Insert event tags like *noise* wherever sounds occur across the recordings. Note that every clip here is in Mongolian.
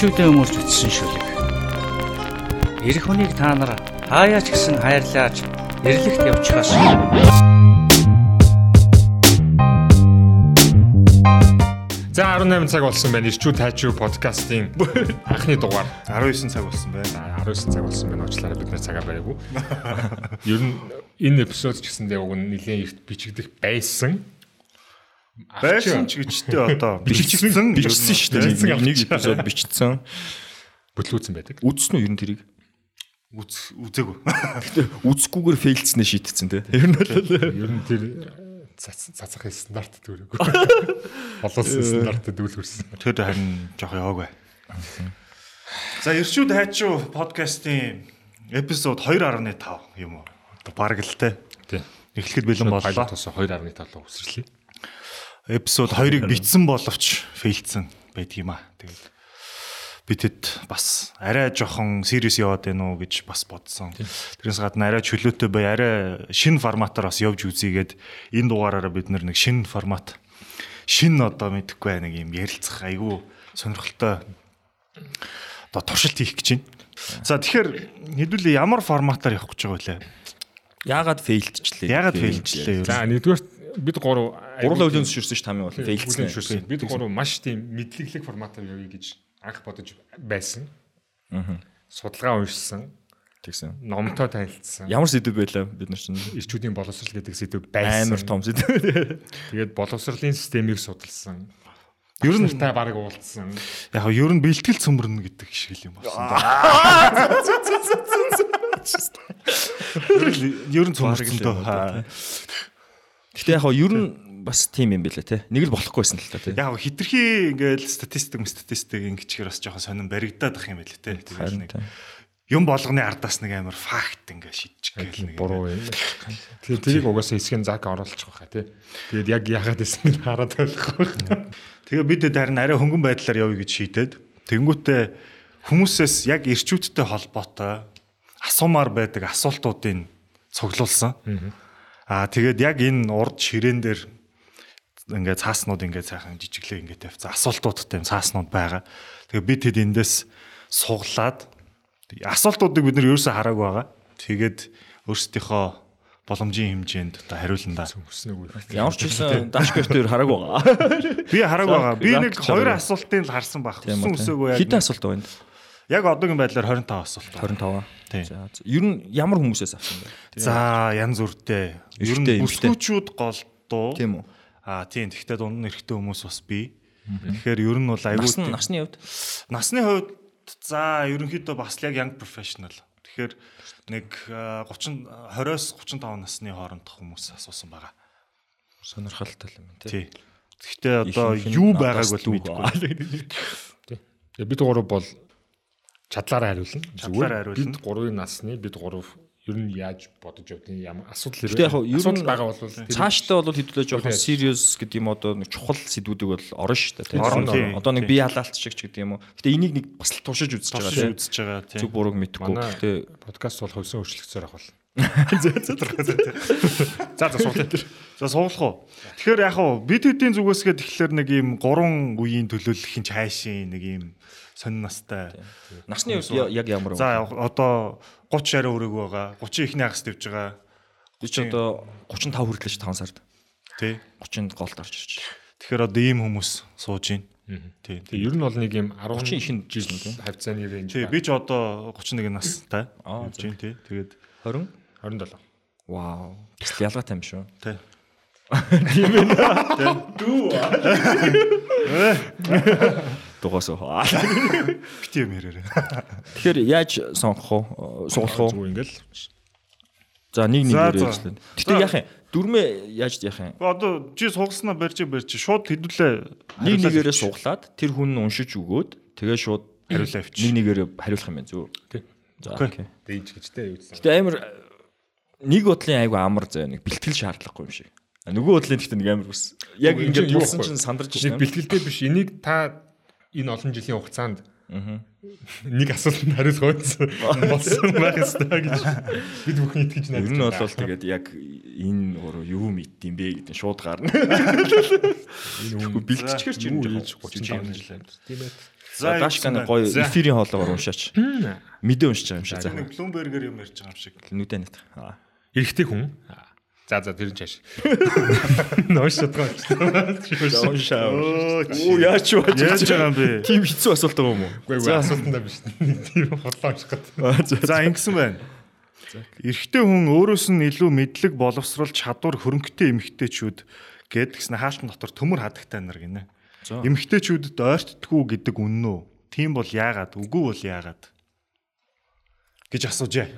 ирчүүдээ өмөрч үтсэн шүлэг. Ирэх хүнийг та нар хаяач гисэн хайрлааж нэрлэгт явчихаас. За 18 цаг болсон байна. Ирчүү тайчуу подкастын анхны дугаар 19 цаг болсон байна. 19 цаг болсон байна. Уучлаарай бид нар цагаа бариагүй. Ер нь энэ эпизод ч гэсэндээ уг нь нэлээд ихт бичигдэх байсан. Байсан ч гэжтэй одоо бичсэн бичсэн шүү дээ. Нэг эпизод бичсэн. Бүтлгүүцэн байдаг. Үзсэн үү ер нь тэрийг? үз үзээгүй. Гэтэ үзэхгүйгээр фейлдснээ шийтгцэн те. Ер нь бол Ер нь тэр цацах стандарт дүүрэг. Боловсон *laughs* стандартад дүүлгэрсэн. Тэр харин жоох яваагүй. За Ирчүүд хайчуу подкастын эпизод 2.5 юм уу? Одоо бараг л. Тий. Эхлэхэд бэлэн боллоо. Пайлот тусаа 2.7 өсөрлөө. Эпизод 2-ыг бичсэн боловч фейлдсэн байдгийм аа. Тэгээд битэд бас арай жоохон serious яваад байна уу гэж бас бодсон. Тэрнээс гадна арай чөлөөтэй бай, арай шинэ форматаар бас явж үзьегээд энэ дугаараараа бид нэг шинэ формат шинэ одоо мэдэхгүй байх нэг юм ярилцах айгүй сонирхолтой одоо туршилт хийх гэж байна. За тэгэхээр хэдүүлээ ямар форматаар явах гэж байгаа вэ? яагаад фейлдчлээ? Яагаад фейлдчлээ юу? За нэгдүгээр бид гурав Гурлаа өлөөс шүрсэн ш тамийн бол фейлдсэн. фейлдсэн. Бид гурав маш тийм мэдлэглэг форматаар явъя гэж анх бодож байсан. Аа. Судалгаа уншсан, Тэгсэн. номтой танилцсан. Ямар сэдв байлаа бид нар чинь ирчүүдийн боловсрал гэдэг сэдв байсан. амар том сэдв. *laughs* Тэгээд боловсролын системийг судалсан. Ер нь та баг уулзсан. Яг нь ер нь бэлтгэл цөмөрнө гэдэг шиг юм болсон да. *laughs* Ер нь цөмөрсөн дөө. Гэтэ яг нь ер нь бас тийм юм билэ те. Нэг л болохгүйсэн л та те. Яг хитрхи ингээл статистик статистик ингэчгээр бас жоохон сонирн баригдаад ах юм билэ те. Тэгэл нэг юм болгоны ардаас нэг амар факт ингээ шидчих гээл нэг буруу юм. Тэгээ тэрийг угаасаа хэсгэн заг оруулчих واخа тий. Тэгээд яг яагаад гэсэн нь хараад байхгүй байна. Тэгээ бид харин арай хөнгөн байдлаар явъя гэж шийдээд тэнгуүтээ хүмүүсээс яг ирчүүдтэй холбоотой асуумаар байдаг асуултуудыг цуглуулсан. Аа тэгээд яг энэ урд ширээн дээр ингээ цааснууд ингээ цаахан жижиглээ ингээ тавьсан асуултуудтай юм цааснууд байгаа. Тэгээ бид хэд эндээс суглаад асуултуудыг бид нэр ерөөсөө хараагүй байгаа. Тэгээд өөрсдийнхөө боломжийн хэмжээнд одоо. Хүснэг үе. Ямар ч хэлсэн дашкертээр хараагүй байгаа. Би хараагүй байгаа. Би нэг хоёр асуултыг л харсан баг. Үсээгүй тийм. яг. Хэдэн асуулт байна? Яг одоогийн байдлаар 25 асуулт. 25. Тийм. За. ер нь ямар хүмүүсээс авсан бэ? За янз бүртэй. Ер нь бүсгүүчүүд голдуу. Тийм үү? Аа тийм. Тэгвэл дунд нь эрэгтэй хүмүүс бас бий. Тэгэхээр ер нь бол айгүй Насны хувьд насны хувьд за ерөнхийдөө бас л яг young professional. Тэгэхээр нэг а, 30 20-оос 35 насны хоорондох хүмүүс асуусан байгаа. сонирхолтой юм тий. Тий. Гэхдээ одоо юу байгааг бол мэдэхгүй. Тэгээд бид гурав бол чадлаараа хариулна. Зүгээр бид гурвын насны бид гурав ер нь яаж бодож явдгийг ямар асуудал Гэтэ яг ер нь байгаа бол цаашдаа бол хэдүүлээ жоохон serious гэдэг юм одоо нэг чухал сэдвүүдийг бол орно шүү дээ. Орно, Одоо- нэг бие халаалт шиг ч гэдэг юм уу. Гэтэ энийг нэг бас л туршиж үзэж байгаа Туршиж тий. үзэж байгаа тий. Зүг бурууг мэдэхгүй. Манай Гэтэ подкаст бол хөвсөн өөрчлөгцөөр ах бол. За за суулаа. За суулгах уу. Тэгэхээр яг уу бид хэдийн зүгээсгээ тэгэхээр нэг ийм гурван үеийн төлөөллөхийн чайшийн нэг ийм сонин настай. насны я- яг ямар вэ? За одоо 30 арай өрөөг байгаа. 30 ихний хагас тавьж байгаа. би ч одоо 35 хүртэл ч 5 сард Тий. 30-нд голд орж ирж. Тэгэхээр одоо ийм хүмүүс сууж байна. Тий. Тэгээ ер нь бол нэг юм 10 30 ихэнх жил жил тийм. хавцааны рейнж. Тий, би ч одоо 31 настай. Аа, тий. Тэгээд 20. 27. Вау. Гэтэл ялгаатай юм шүү. тий. Дугаас уу. Бити юм ярээр. Тэгэхээр яаж сонгох уу? Суглах уу? Зүгээр ингээл За нэг нэг За, нэрээ за. ярьчлаа. Гэтэ яах юм? Дүрмээ яаж яах юм? Одоо чи суугаснаа барьж барьж шууд хэдүүлээ Нэг нэгээрээ суглаад тэр хүн нь уншиж өгөөд тэгээ шууд Хариулаа авчи. Нэг нэгээрээ хариулах юм байна зү. тий. За Окей. окей. Дэж гэжтэй юу гэсэн. Гэтэ амар нэг бодлын айгу амар заяа нэг бэлтгэл шаардлагагүй юм шиг. Нөгөө бодлын гэхдээ нэг амар ус. Яг ингээд юу тулсан байхгүй. чинь сандарч Нэг байна. бэлтгэлтэй биш. Энийг та энэ олон жилийн хугацаанд нэг асуултанд хариулах байсан болсон байх ёстой гэж бид бүхэн итгэж найдаж байна. бол тэгээд яг энэ өөрөө юу мэддэм бэ гэдэг нь шууд гарна. Энэ хүн Бэлтчихэр ч юм юу уу. ээж 35 жил амьд. Тийм ээ. За Дашканы гоё эфирийн хоолоогоор уншаач. Мэдээ уншиж байгаа юм шиг. За. Нэг Bloomberg-ээр юм ярьж байгаа юм шиг. Нүдэ нэт. Аа. Эрэгтэй хүн. За за тэр нь чааш. *laughs* Ноош шатгаа. Уншаа. Өө Оо яаж ч бач. яаж байгаа юм бэ? Тим хэцүү асуулт байгаа юм уу? Үгүй үгүй асуултандаа биш. *laughs* Тийм хотлоо унших гэдэг. *laughs* За ингэсэн байна. Эрэгтэй хүн өөрөөс нь илүү мэдлэг боловсрол чадвар хөрөнгөтэй эмэгтэйчүүд гэд гиснэ хаалтан дотор төмөр хадагтай нар гинэ. Эмэгтэйчүүдэд ойртдгүү гэдэг үнэн үү? Тийм бол яагаад? Үгүй бол яагаад? гэж асуужээ.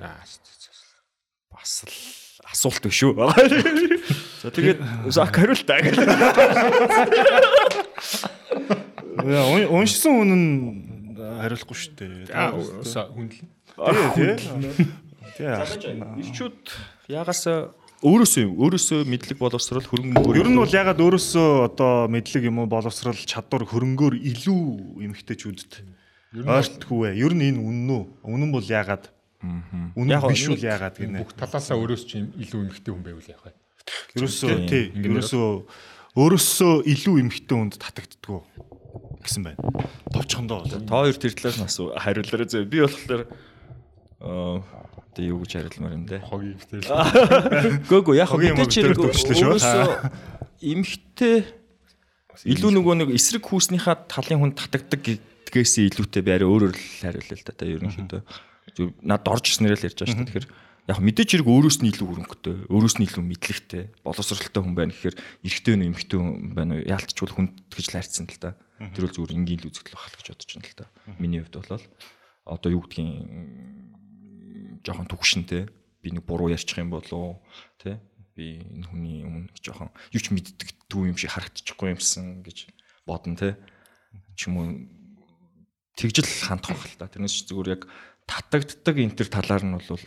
Бас л асуулт биш шүү. За тэгээд зак хариултаа гэх. Яа, ун- Уншсан хүн нь хариулахгүй шүү дээ. Аа хүндлэн. Тий, тий. Тий. Ирчүүд ягаас өөрөөсөө өөрөөсөө мэдлэг боловсрол хөрөнгө Ер нь бол ягаад өөрөөсөө одоо мэдлэг юм уу боловсрал чадвар хөрөнгөөр илүү эмэгтэйчүүдэд ойртдаггүй вэ? Ер нь энэ үнэн үү? Үнэн бол ягаад? Үнэн Яг биш үл ягаад гинэ? Бүх талаасаа өөрөөс чинь илүү эмхтэй хүн байвал яах вэ? Ерөөсөө тий, ерөөсөө өөрөөсөө илүү эмэгтэй хүнд татагддггүй гэсэн байна. Товчхондоо бол. Та хоёр тэр талаас нь асуу хариулаарай зөө. Би болохоор аа тэг юу гэж хариулмаар юм бэ? Хогийн эмхтэй. *laughs* Яг Хогийн мэдээч хэрэг мөнгө төвчтэй шүү. өөрөөсөө эмхтэй илүү нөгөө нэг эсрэг хүүснийхаа талын хүн татагдаг гэдгээс илүүтэй би арай өөрөөр л хариулъя л та та ерөнхийдөө. Зүр над орж ирснээр л ярьж байгаа шүү дээ. Тэгэхээр яг мэдээч хэрэг өөрөөс нь илүү хөрөнгөтэй, өөрөөс нь илүү мэдлэгтэй, боловсралтай хүн байна гэхээр эрэгтэй нү эмэгтэй хүн байна уу? Яалтчгүй хүнд гэж л хайрцсан л та. Тэр бол зүгээр энгийн л үзэгдэл байх гэж бодож байна л та. Миний хувьд бол одоо юу гэдгийг жоохон түгшинтэй би нэг буруу ярьчих юм болоо тий би энэ хүний өмнө жоохон юу ч мэддэг дүү юм шиг харагдчихгүй юмсан гэж бодно тий ч юм уу тэгжэл хандах байх л та тэрнээс зүгээр яг татагддаг энэ төр талаар нь бол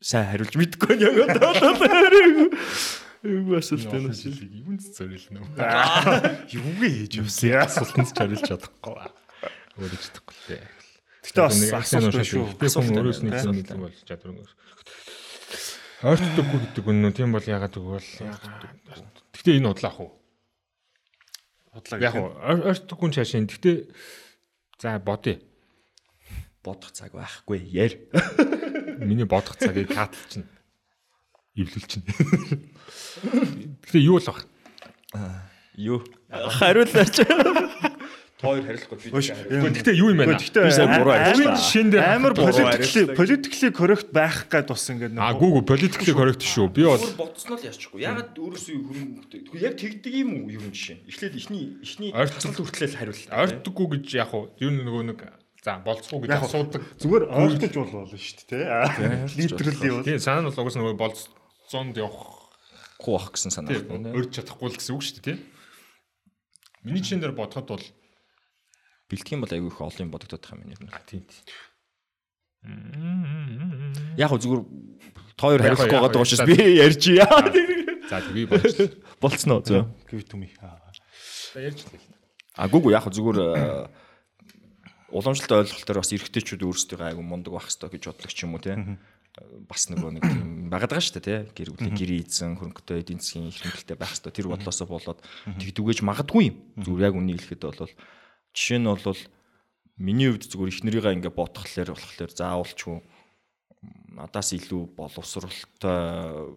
сайн хариулж мэдгүй юм яг одоо юу асуулт Энэ жилиг юунд зориулна вэ? Юугээ хийж явсан? Асуултанд зориулж чадахгүй. Өөрөө ч чадахгүй л дээ. Гэтэ бас Нэг асуулт шүү. Асуулт өөрөөс байна. илүү мэдэн бол чадвар өнгө. Ойртдоггүй гэдэг үнэн үү? Тийм бол ягаад гэвэл Гэтэ энэ удлаах уу? Бодлоо Яг уу ойртдоггүй чашийн. Гэтэ за бодъё. Бодох цаг байхгүй яар Миний бодох цагийг тааталч нь эвлүүлч нь. Гэтэ юу л баг? юу хариулаач тоор харилцахгүй би Гэтэ юу юм бэ? Гэхдээ ажиллаа. Шин дээр амар политикли политикли коррект байх гад бас ингээд нэг А гүүг политикли коррект шүү. Би бол бодсноо л яачихгүй. Ягаад өөрөөсөө хөрөнгөтэй. Тэгвэл яг тэгдэг юм уу юу юм жишээ. Эхлээд ихний ихний Ойртол тасал хүртлээл хариулт. ойртдоггүй гэж яг уу юу нөгөө нэг за болцгүй гэж уу. асуудаг. зүгээр ойлгож бол болно шүү дээ. Литерали бол Тийм санаа нь бол угс нөгөө болцоонд явах хуу ах гэсэн санаа тийм байна. өрж чадахгүй л гэсэн үг шүү дээ тийм. Миний чин дээр бодоход бол Бэлтгэн бол айгүй их олон юм бодогдоод байгаа юм нэр. а тийм. Яг гоо зүгээр тоор хариулахгүй уу, байгаа учраас уу. би ярьж яа. За би болж. *laughs* Болцсноо зөө. give it to me. За ярьж л. А гүгүү яг зүгээр э, уламжлалт ойлголтоор бас эргэжтэйчүүд өөрсдөө айгүй мундаг байх хэрэгтэй гэж бодлоо ч юм уу те. бас нөгөө нэг тийм байгаад байгаа шүү дээ тий гэр бүлийн гэрээ эзэн хөрөнгөтэй эдийн засгийн их хэмжээтэй байх хэрэгтэй тэр бодлосоо болоод тэгдүгэж магадгүй юм. Зүгээр яг үнийг хэлэхэд бол жишээ нь бол миний хувьд зүгээр их нэрийгээ ингээ ботхолоор болохоор заавалчгүй надаас илүү боловсралтай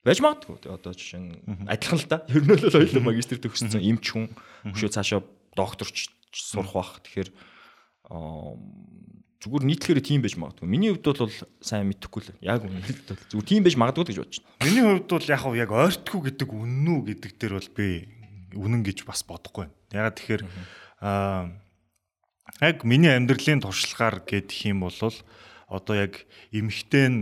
байж магадгүй. Одоо жишээ нь адилхан л да. Ер нь бол ойлоо магистр төгссөн эмч хүн өшөө цаашаа докторч сурах бах. Тэгэхээр зүгээр нийтлэхээр тийм байж магадгүй. Миний хувьд бол сайн мэдэхгүй л яг үнэ хэлбэл бол зүгээр тийм байж магадгүй гэж бодож байна. Миний хувьд бол яг яг ойртгүй гэдэг үнэн үү гэдэг дээр бол би үнэн гэж бас бодохгүй байна. Ягаад тэгэхээр аа яг миний амьдралын туршлагаар гэдэх юм бол одоо яг эмэгтэй нь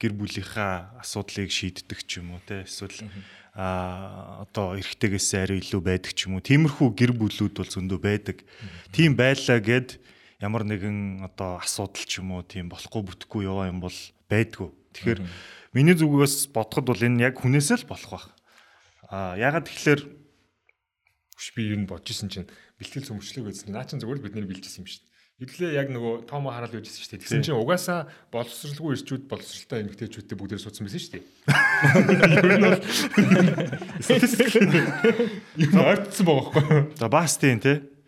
гэр бүлийнхаа асуудлыг шийддэг ч юм уу те эсвэл а одоо эрэгтэйгээс арай илүү байдаг ч юм уу. Тиймэрхүү гэр бүлүүд бол зөндөө байдаг. Тийм байлаа гэд ямар нэгэн одоо асуудал ч юм уу тийм болохгүй бүтэхгүй яваа юм бол байдгүй. Тэгэхээр миний зүгээс бодоход бол энэ яг хүнээсээ л болох байх. А ягаад тэгэхээр би нь бодож исэн чинь бэлтгэл цөмчлөг байсан. Наа чин зүгээр л бидний бэлжсэн юм шүү дээ. Ирлээ яг нөгөө Томо хараад байжсэн шүү дээ. Тэгсэн чинь угаасаа боловсралгүй ирчүүд боловсралтай эмэгтэйчүүдтэй бүгдээр суудсан байсан шүү дээ. Ер нь бол статистик юм артсан байгаа байхгүй. За бас тийм те.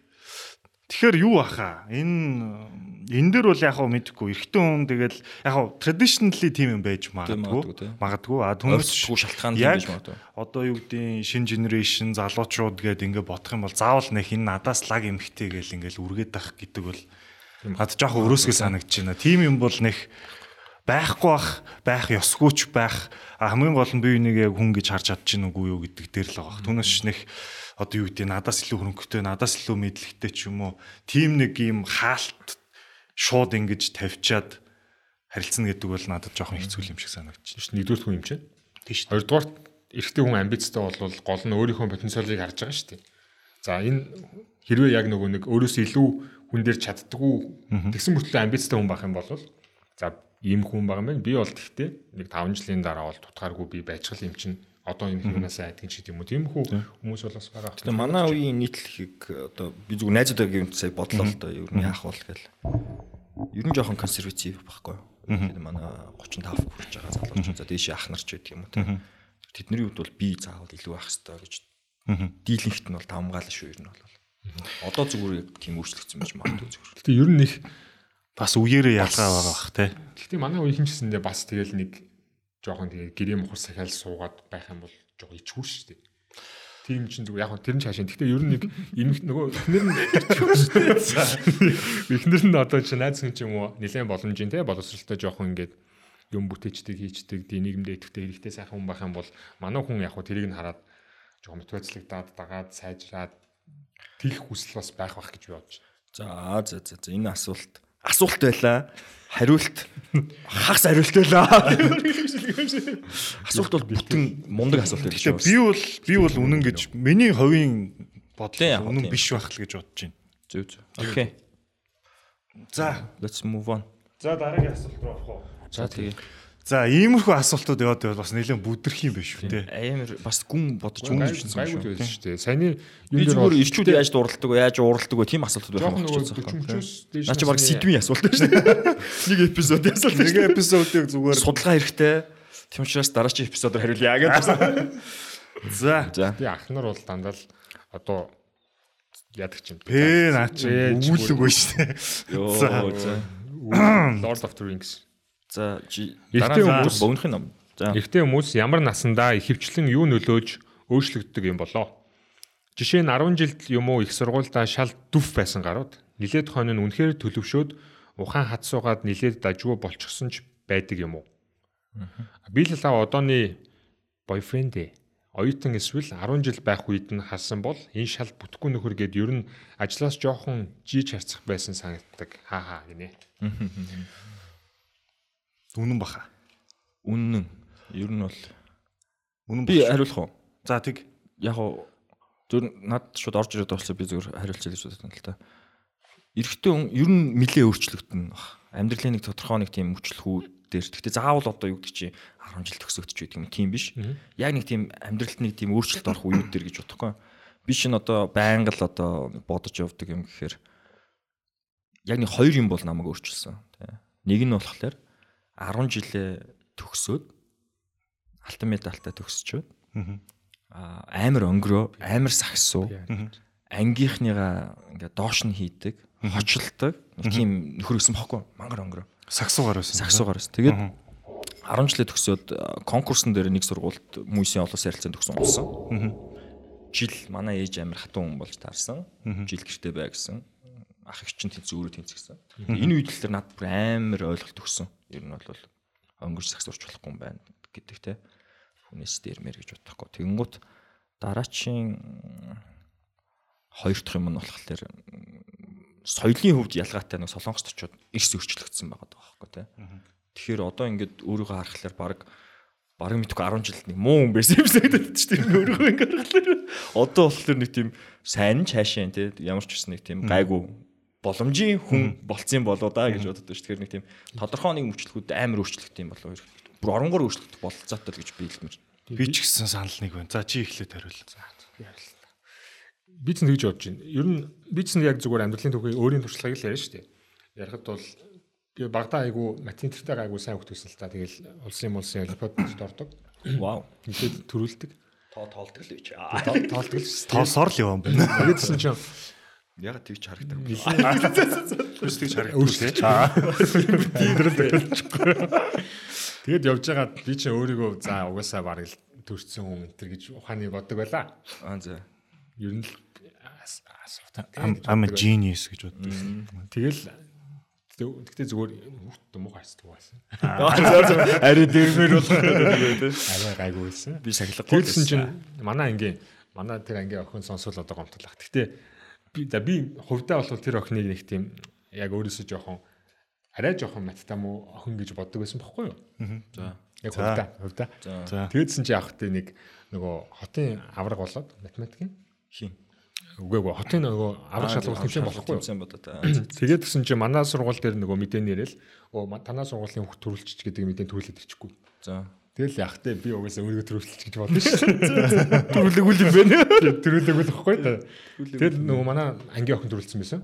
Тэгэхээр юу аха? Энэ энэ дээр бол яг хөө мэдхгүй эрэгтэй хүн тэгэл яг хөө traditionally тийм юм байж магадгүй, магадгүй. тийм. А Өөрсдөө шалтгаан яг гэж магадгүй. одоо юу гэдэг шин generation залуучууд гээд ингээ бодох юм бол заавал нэх энэ надаас лаг эмхтэй гэл ингээл үргээд байх гэдэг бол хад жоох өрөөсгөө санагдаж байна. Тим юм бол нэх байхгүй бах байх ёсгүйч байх а хамгийн гол нь бие биенийг яг хүн гэж харж чадчих нүггүй юу гэдэг дээр л байгаа. Түүнээс нэх одоо юу гэдэг надаас илүү хөрөнгөтэй надаас илүү мэдлэгтэй ч юм уу тим нэг юм хаалт шууд ингэж тавьчаад харилцана гэдэг бол надад жоохон хэцүү юм шиг Шүү дээ. Нэгдүгээр хүн юм чинь. Тийм шүү. Хоёрдугаар эрэгтэй хүн амбицтай бол гол нь өөрийнхөө потенциалыг харж байгаа шүү дээ. За энэ хэрвээ яг нөгөө нэг өөрөөсөө илүү хүн дээр чаддгүй тэгсэн мөртлөө амбицтай хүн байх юм бол за ийм хүн байгаа юм байна. Би бол тэгтээ нэг 5 жилийн дараа бол тутгааргүй би байцгал юм чинь одоо энэ хүнээс айдгийн ч гэдэг юм уу. Тийм хүү хүмүүс бол бас байгаа. Тэгээ манай үеийн нийтлэхийг одоо би зүгээр найзуудаа гэмт сая бодлоо л доо ер нь яах бол гэл. Ер нь жоохон консерватив байхгүй юу? Тэгэхээр манай 35 хүрч байгаа залуучууд за дээшээ ах нарч байдаг юм уу те. Тэдний хувьд бол би заавал илүү ах хэрэгтэй гэж дийлэнхт нь бол давмгаалаа шүү ер нь бол. Одоо зүгээр тийм өөрчлөгдсөн байж магадгүй зүгээр. Гэтэ ер нь их Бас үеэрээ ялгаа байгаа бах те. Гэхдээ манай үеийн гэсэндээ бас тэгэл нэг жоохон тэгээ гэрээ мохор сахиал суугаад байх юм бол жоохон ичгүү шүү дээ. Тийм чинь зүгээр яг хөө тэр нь цаашаа. Гэхдээ ер нь нэг эмх нөгөө эхнэр нь *laughs* ичгүү шүү дээ. Эхнэр нь одоо чи найз хүн ч юм уу нэлээд боломжийн те боловсралтай жоохон ингээд юм бүтээчдэг хийчдэг ди нийгэмдээ идэвхтэй хэрэгтэй сайхан хүн байх юм бол манай хүн яг хөө тэрийг нь хараад жоохон мотивацлагдаад дагаад сайжраад тийх хүсэл бас байх бах гэж би бодож за за за энэ асуулт асуулт байлаа. Хариулт хагас хариулт байлаа. Асуулт бол бүтэн мундаг асуулт байлаа. Тэгэхээр би бол би бол үнэн гэж миний хувийн бодлоо үнэн биш байх л гэж бодож байна. Зөв зөв. Окей. За Let's move on. за дараагийн асуулт руу орох уу? За тэгээ. За иймэрхүү асуултууд яваад байвал бас нэлээд бүдэрх юм биш үү те. Амар бас гүн бодож Гайгүй өнгөжсөн гайгүй шүү. байсан шүү дээ. Саяны Би зүгээр ирчүүд яаж дууралдаг вэ? Яаж ууралдаг вэ? Тийм асуултууд байх юм болчихсон юм. бүчмчөөс дээш Наа чи баг сэдвийн асуулт шүү дээ. *laughs* Нэг эпизод асуулт Нэг шүү дээ. эпизодыг зүгээр Судалгаа хэрэгтэй. Тийм учраас дараагийн эпизодоор хариулъя гэж. *laughs* за би ах нар бол дандаа л одоо яадаг чинь. Бэ наа чи Ээж өгүүлэг байж тээ. Йоо. Lord of the Rings. За дараа хүмүүс- богнохын ном. За. Эрэгтэй хүмүүс ямар насандаа ихэвчлэн юу нөлөөж өөрчлөгддөг юм болоо. Жишээ нь 10 жилд юм уу их сургуультай шал дүф байсан гарууд нилээд хойно нь үнэхээр төлөвшөөд ухаан хад суугаад нилээд дажгүй болчихсон ч байдаг юм уу. Би л лав одооны бойфренд ээ. Оюутан эсвэл 10 жил байх үед нь харсан бол энэ шал бүтэхгүй нөхөр гээд ер нь ажлаас жоохон жийж харцах байсан санагддаг. Хаа хаа гинэ. Үнэн баха. Үнэн. Ер нь бол Үнэн би хариулах уу? За тэг. Яг уу зөв над шууд орж ирээд болсон би зөвхөн хариулчих гэж бодсон л та. Эрэгтэй хүн ер нь нилээ өөрчлөгдөн. Амьдралын нэг тодорхой нэг тийм мөчлөхүүд дээр. Гэхдээ заавал одоо юу гэдэг чи 10 жил төгсөгдөж байдаг юм тийм биш. Яг нэг тийм амьдралд нэг тийм өөрчлөлт орох үеүүд дээр гэж бодохгүй. Би чинь одоо байнга л одоо бодож явдаг юм гэхээр яг нэг хоёр юм бол намайг өөрчилсөн. Нэг нь болохоор 10 жилээ төгсөөд алтан медальтай төгсчөөд а амар өнгөрөө амар сагсуу ангийнхныгаа ингээ доош нь хийдэг хочилдог нэг тийм нөхөр өсөн бохгүй мангар өнгөрөө. Сагсуугаар байсан. сагсуугаар өс тэгээд 10 жилээ төгсөөд конкурсын дээр нэг сургуульд мүйсийн олон сайралцаанд төгсөн унсан жил манай ээж амар хатан хүн болж таарсан. Жил гэртээ бай гэсэн. Ах их чинь тэнцээ өөрөө тэнцэгсэн энэ үед л тэр над бүр амар ойлголт өгсөн ер нь бол өнгөрч сагсуурч болохгүй юм байна гэдэг те. Хүнээс дээрмэр гэж бодохгүй. Тэгэнгუთ дараачийн хоёр дахь юм нь болохоор соёлын хувьд ялгаатай нэг солонгост очиод эрс өөрчлөгдсөн байгаа байхгүй те. Тэгэхээр одоо ингээд өөрийгөө харахаар баг бараг мэдгүй 10 жилд нэг муу хүн байсан юм санагдаад ч тийм өөрийгөө ингээд харахаар одоо болохоор нэг тийм сайн ч хаашаа те. Ямар ч гэсэн нэг тийм гайгүй боломжийн хүн болцсон болоо да гэж боддог шүү. Тэгэхээр нэг тийм тодорхой нэг мөчлөхүүд амар өөрчлөгдөх юм болоо. Бүр оронгоор өөрчлөгдөх бололцоотой л гэж би хэлмээр. Би ч гэсэн санал нэг байна. За чи эхлээд хариул. би ч тэгж бодож байна. Ер нь би ч яг зүгээр амьдралын түүхийг өөрийн туршлагыг л яриа шүү дээ. Ярихад бол би багтаа айгу математиктэй айгу сайн хөгтөсөн л та. Тэгэл улсын улсын олимпиадад ордог. Вау. Ингээд төрүүлдэг. Тоо тоолдог л гэж. Тоолдог л. Тоосоор л яваа юм байна. Тэгээдсэн чинь Яг тэгж харагдаг. Хүс тэгж харагддаг тий. тэгээд явж байгаа би чинь өөрийгөө за угаасаа бараг л төрсэн хүн энэ төр гэж ухааны боддог байла. Аа за. Ер нь л. I'm a genius гэж боддог. Тэгэл Тэгтээ зүгээр хүүхд муу хайцдаг байсан. *laughs* Ари дэрмэр болох *laughs* гэдэг. Арай гайгүй байсан. Би сахилахгүй. Тэгсэн чинь манай ангийн манай тэр ангийн охин сонсвол одоо гомдлах. Гэтэ би да би хувьдаа бол тэр охиныг нэг тийм яг өөрөөсөө жоохон арай жоохон маттай муу охин гэж боддог байсан бохгүй юу? За. Яг хувьдаа хувьдаа. За. Тэгээдсэн чи явах тэ нэг нөгөө хотын авраг болоод математикийн Хин. үгүй үгүй хотын нөгөө авраг шалгуулт тэмцээн болохгүй? Тэмцээн бодоо та. Тэгээд гисэн чи манай сургууль дээр нөгөө мэдээ нэрэл оо танаа сургуулийн хүүхд төрүүлчих гэдэг мэдээ төрүүлээд ирчихгүй. За. Тэгэл яах те би угаасаа өөрийгөө төрүүлчих гэж бодсон шүү. Төрүүлээгүй юм байна. Төрүүлээгүй л баггүй та. Тэгэл нөгөө манай ангийн охин төрүүлсэн байсан.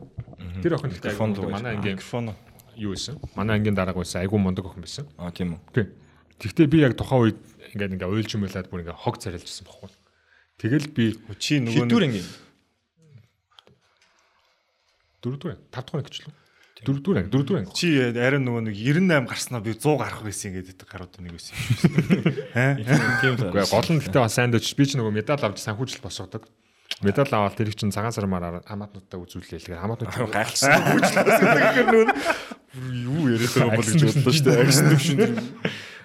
Тэр охин ихтэй манай ангийн Микрофон. юу байсан? Манай ангийн дарга байсан. Айгу мундаг охин байсан. Аа тийм үү. Тий. Тэгтээ би яг тухайн үед ингээд ингээ уйлж юмлаад бүр ингээ хог царилжсэн баггүй. Тэгэл би Чи нөгөө Хэдүр ингэ. дөрөвдүгээр 5 дахь нэгчлээ. Дөрөвдүгээр анги, дөрөвдүгээр анги. чи арай нөгөө нэг 98 гарснаа би 100 гарах байсан гэдэг гарууд нэг байсан *laughs* юм. Хаа? Тийм Үгүй гол нь гэхдээ бас сайн дэж би ч нөгөө медаль авч санхүүжилт босгодог. Медаль аваад тэр их чинь цагаан сармаар хамаатнуудаа үзүүлээ. Тэгэхээр хамаатнууд гайхалсан. Юу яриад байгаа бол гэж бодлоо шүү дээ. Акшн төвшин.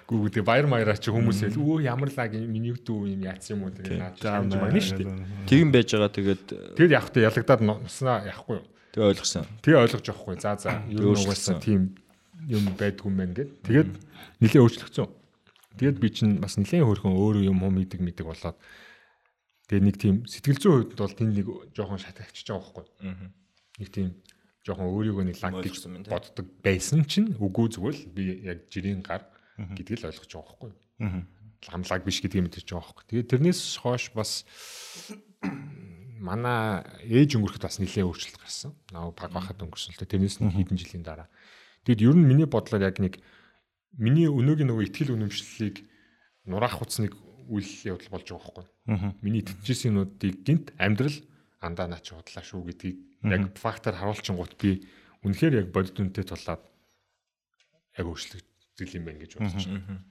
Гүү тэгээ баяр маяраа чи хүмүүс хэл өө ямар лаг миний дүү юм яатсан юм уу тэгээ наач юм байна шүү дээ. Тэгин байж байгаа тэгээд Тэгэд явах та ялагдаад носнаа явахгүй юу. Тэгээ ойлгосон. Тэгээ ойлгож авахгүй. За за ер нь угаасаа тийм юм байдгүй юм байна гэд. Тэгээд нилээ өөрчлөгцөн. Тэгээд би чинь бас нилээ хөрхөн өөрөө юм юм идэг мэдэг болоод тэгээ нэг тийм сэтгэл зүйн хувьд бол тэнд нэг жоохон шатагчж байгаа байхгүй. Нэг тийм жоохон өөрийгөө нэг лаг гэж боддог байсан чинь үгүй зүгээр л би яг жирийн гар гэдгийг л ойлгож байгаа байхгүй. Ламлаг биш гэдгийг мэдэрч байгаа байхгүй. Тэгээд тэрнээс хойш бас манай ээж өнгөрөхөд бас нэлээд өөрчлөлт гарсан. Наа баг бахад өнгөрсөн л дээ. Тэрнээс нь хэдэн жилийн дараа. Тэгэд ер нь миний бодлоор яг нэг миний өнөөгийн нөгөө ихтгэл үнэмшлэлийг нураах хуцныг үйл явдал болж байгаа байхгүй. Миний итгэжсэн юмнуудыг гинт амьдрал андаа наач бодлаа шүү гэдгийг яг фактаар харуулчингууд би үнэхээр яг бодит үнэтэй тулаад яг өөрчлөгдөл юм байна гэж бодож байна.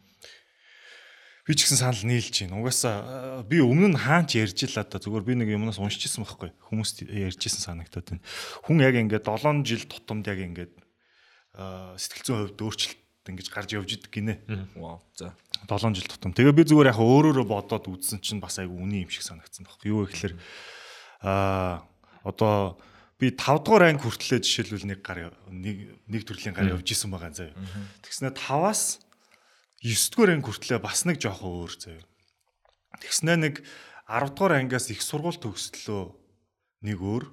Би ч гэсэн санал нийлж байна. Угаасаа э, би өмнө нь хаач ярьж л одоо зүгээр би нэг юмнаас уншижсэн байхгүй. Хүмүүс ярьжсэн санагдаад байна. Хүн яг ингээд 7 жил тутамд яг ингээд э, сэтгэл зүйн хувьд өөрчлөлт ингэж гарч явж идэг гинэ. Вау. За. 7 жил тутам. Тэгээ би зүгээр яг өөрөөрөө бодоод үзсэн чинь бас айгу үний юм шиг санагдсан байхгүй. Юу гэхээр аа одоо би 5 дугаар анги хүртлээ жишээлбэл нэг гар нэг нэг төрлийн гар явж исэн байгаа заяа. Тэгснэ 5-аас 9 дугаар анги хүртлээ бас нэг жоохон өөр заяа. Тэгснэ нэг 10 дугаар ангиас их сургууль төгслөө нэг өөр.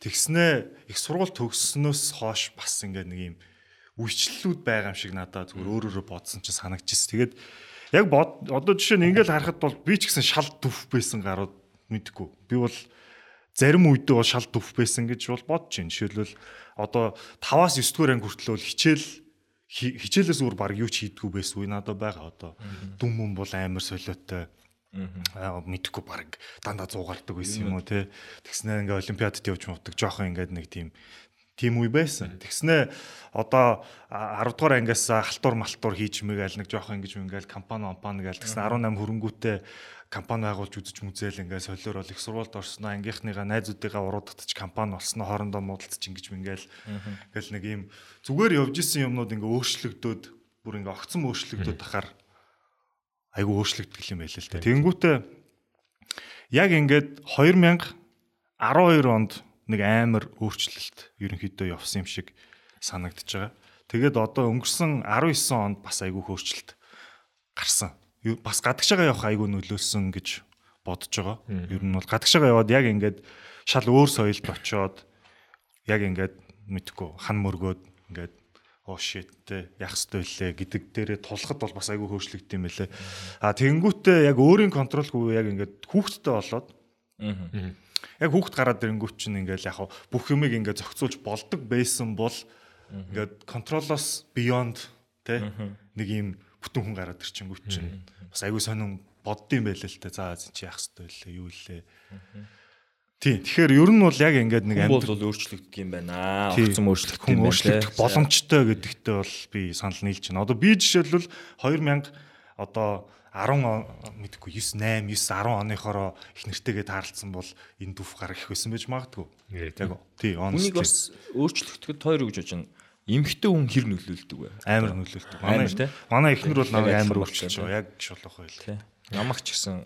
Тэгснэ их сургууль төгссөнөөс хойш бас ингээд нэг юм үйлчлэлүүд байгаа юм шиг надад зүгээр өөрөөрөө бодсон чинь санагдчихс. Тэгээд яг одоо жишээ нь ингээд харахад бол би ч гэсэн шал төв байсан гарууд мэдгүй. Би бол зарим үедээ бол шал төв байсан гэж бол бодож байна. Жишээлбэл одоо 5-аас 9 дугаар анги хүртэл бол хичээл хи- хичээлээс өөр баг юу ч хийдгүү байсан үе надад байгаа одоо. Дүм юм бол амар солиотой. Аа мэдхгүй баг дандаа 100 гардаг байсан юм уу те. Тэгснэ ингээ олимпиадад явж мовдөг жоохон ингээд нэг тийм тийм үе байсан. Тэгснэ одоо а- 10 дугаар ангиас халтур малтур хийж мэгээл нэг жоохон ингэж ингээл компани компани гээл тэгснэ 18 хөрөнгүүтэй компани байгуулж үзэж мүзээл ингээ солиор бол их сургуульд орсноо ангийнхныгаа найзуудыгаа уруудтаж компани болсноо хоорондоо муудалцаж ингэж мингээл ингээл нэг юм зүгээр явж исэн юмнууд ингээ өөрчлөгдөөд бүр ингээ огцон өөрчлөгдөөд тахаар айгу өөрчлөгдөх юм байл л та. Тэнгүүтээ яг ингээд 2012 онд нэг амар өөрчлөлт ерөнхийдөө явсан юм шиг санагдаж байгаа. Тэгээд одоо өнгөрсөн 19 онд бас айгүй өөрчлөлт гарсан. Юу- Бас гадагшаага явах айгүй нөлөөсөн гэж бодож байгаа. Ер нь бол гадагшаага яваад яг ингээд шал өөр соёлд очоод яг ингээд мэдхгүй хан мөргөөд ингээд оо shit те яах ёстой лээ гэдэг дээрээ тулахад бол бас айгүй хөөрчлөгдөв юм байлээ. А тэгэнгүүтээ яг өөрийн контролгүй яг ингээд хүүхдтэй болоод Яг хүүхд гараад ирэнгүүт чинь ингээл яг бүх юмыг ингээд зохицуулж болдог байсан бол ингээд контролоос beyond тэ нэг юм бүтэн хүн гараад ирчихэнгүүт чинь бас аягүй сонин боддсон байлээ л тэ за чи яах хэвтэй лээ юу лээ. Тийм. Тэгэхээр ер нь бол яг ингээд нэг амьд бол өөрчлөгддөг юм байна. Огцом өөрчлөгддөг хүн юм байна. өөрчлөгдөх боломжтой гэдэгтээ бол би санал нийлж байна. Одоо би жишээлбэл 2000 одоо 10 он мэдгүй 9 8 9 10 оныхороо их нэртэйгээ таарлцсан бол энэ дүф гарах их байсан байж магадгүй. Яг тий Үнийг бас өөрчлөгдөхөд хоёр гэж бодож байна. Эмхтэй хүн хэр нөлөөлдөг вэ? амар нөлөөлдөг. Манай тий? манай ихнэр бол намайг амар болчихсон, байгаа. Яг шулах байл. Намайг ч гэсэн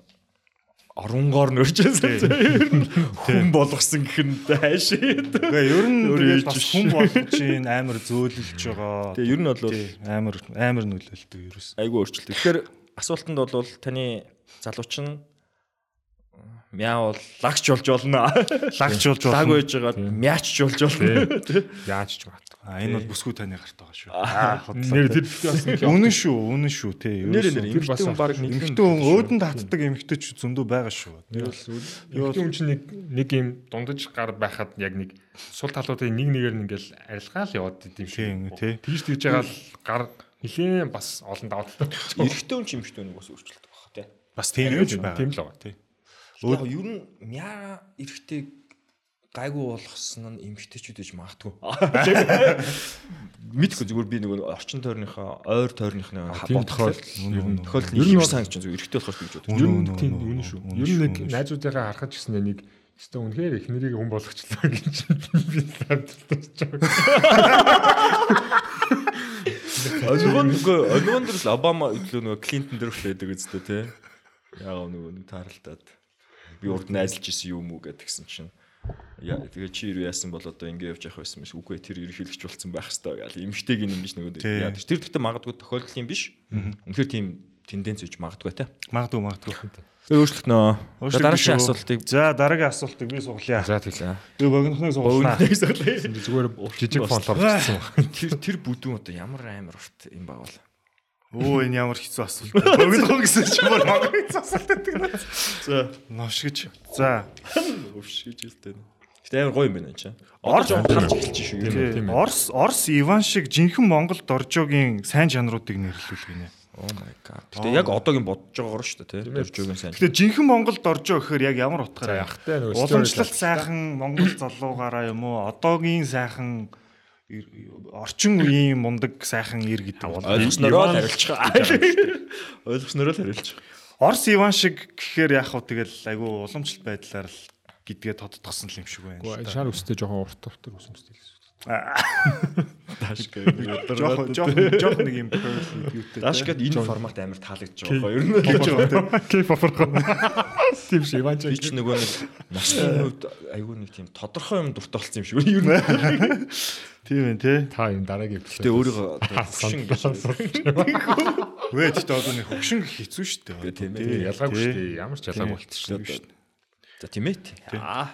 оронгоор нөрчөөсөн. Хүн болгосон гэх нь хайшээ. Гэхдээ ер нь бас хүн болгож чинь амар зөөлөлж байгаа. Тэгээ ер нь бол амар амар нөлөөлдөг ерөөс. айгүй өөрчлөлт. Тэгэхээр асуултанд бол таны залууч нь мяа бол лагч болж болно. Лагч болж Лаг болно. байж байгаа мяач болж болно. Яаж ч магадгүй. А энэ бол бүсгүй таны гарт байгаа шүү. Аа Нэр тэр бас нэг Үнэн шүү, үнэн шүү тий. Нэр нэр тэр эмхтэй хүн баг нэг Эмэгтэй хүн өөдөнд татдаг эмэгтэйч зөндөө байгаа шүү. Юу юм чинь нэг нэг юм дундаж гар байхад яг нэг сул талуудын нэг нэгээр нь ингээл арилгаал яваад идэм Тийм, шиг. тий. Тийш тэгж байгаа л гар нилээн бас олон даваа талтай. эрэгтэй хүн ч эмхтэй хүн бас өөрчлөлт баг тий. Бас тийм юм ч байгаа. Тийм л байгаа. Тий. Яг ер нь мяа эрэгтэй гайгүй болгосон нь эмгтээчүүд гэж магадгүй. *laughs* Мэдгүй зүгээр би нөгөө орчин тойрныхаа ойр тойрныхны тийм бодохоор тохиолдол ер нь нь бол- санагч зүгээр эрэгтэй болохоор гэж боддог. Ер Үнэн, нь тийм үнэн, шүү. Ер нь нэг найзуудыгаа харахад ч гэсэн нэг өстө үнэхээр их нэрийг хүн болгочлоо *laughs* гэж би санагдаж байгаа. Өнгөн нөгөө өнгөн дэрс Обама өглөө нөгөө Клинтон дэр хүлээдэг үстэй тий. Яг нөгөө нэг тааралтаад би урд найзалж исэн юм уу гэдгсэн чинь Яа тэгээ чи юу яасан бол одоо ингэ явж явах байсан биш үгүй тэр ерөнхийлөгч болсон байх хэвээр гал эмгтэйг юм биш нөгөө яа тэр дэхтэй магадгүй тохиолдол юм биш. Үнэхээр тийм тенденц үж магадгүй те. Магадгүй магадгүй. тэгээ өөрчлөх нөө Өөрчлөгдөх дараагийн асуултыг За дараагийн асуултыг би суглая. За тийм. Би богинохныг суглаа. Зүгээр жижиг фонтоор бичсэн байна. тэр тэр бүдүүн одоо ямар амар урт юм баг бол Өө энэ ямар хэцүү асуулт. Богинох гэсэн чинь бүр мангар хэцүү асуулт гэдэг нь. За новшгич. За өвшгэж хэлтэй Гэтэ амар гоё юм байна энэ чинь Орж тарж эхэлж шүү Тийм. юу тий, Орс Орс Иван шиг жинхэнэ Монгол доржогийн сайн жанруудыг нэрлүүлэх гинэ. Oh my god. Гэтэ яг одоогийн бодож байгаагаар шүү дээ, тий. Дөржөөгийн сайн. Гэтэ жинхэнэ Монгол доржоо гэхээр яг ямар утгаараа яхтай нөгөө Уламжлалт сайхан Монгол *coughs* залуугаараа юм уу? Одоогийн сайхан орчин үеийн мундаг сайхан ир гэдэг бол Ойлгоснороо л хариулчих. *laughs* Ойлгоснороо л хариулчих. Орс Иван шиг гэхээр яг хөө тэгэл айгүй уламжлалт байдлаар л гэдгээ тодтгосон л юм шиг байна. шар өстэй жоохон урт уртар үсэмстэй л. Дашка. Жохон жохон жохон нэг юм curly beauty. Дашкад энэ формат амар таалагдж байгаа гоё. Ер нь гэж байна. Кейф оферхоо. Тийм шиг Иван би ч нөгөө нэг насны хувьд айгүй нэг тийм тодорхой юм дуртай болсон юм шиг. Ер нь Тийм ээ тий. Та юм дараагийн Гэтэ өөрийгөө хөшин гэж Вэ тэгтээ одоо нэг хөгшин гэх хэцүү шүү дээ. Тийм ээ. Тий, ялгаагүй тий. шүү дээ. Ямар ч ялгаагүй болчихсон Тийм шүү шүү. За тийм ээ. Аа.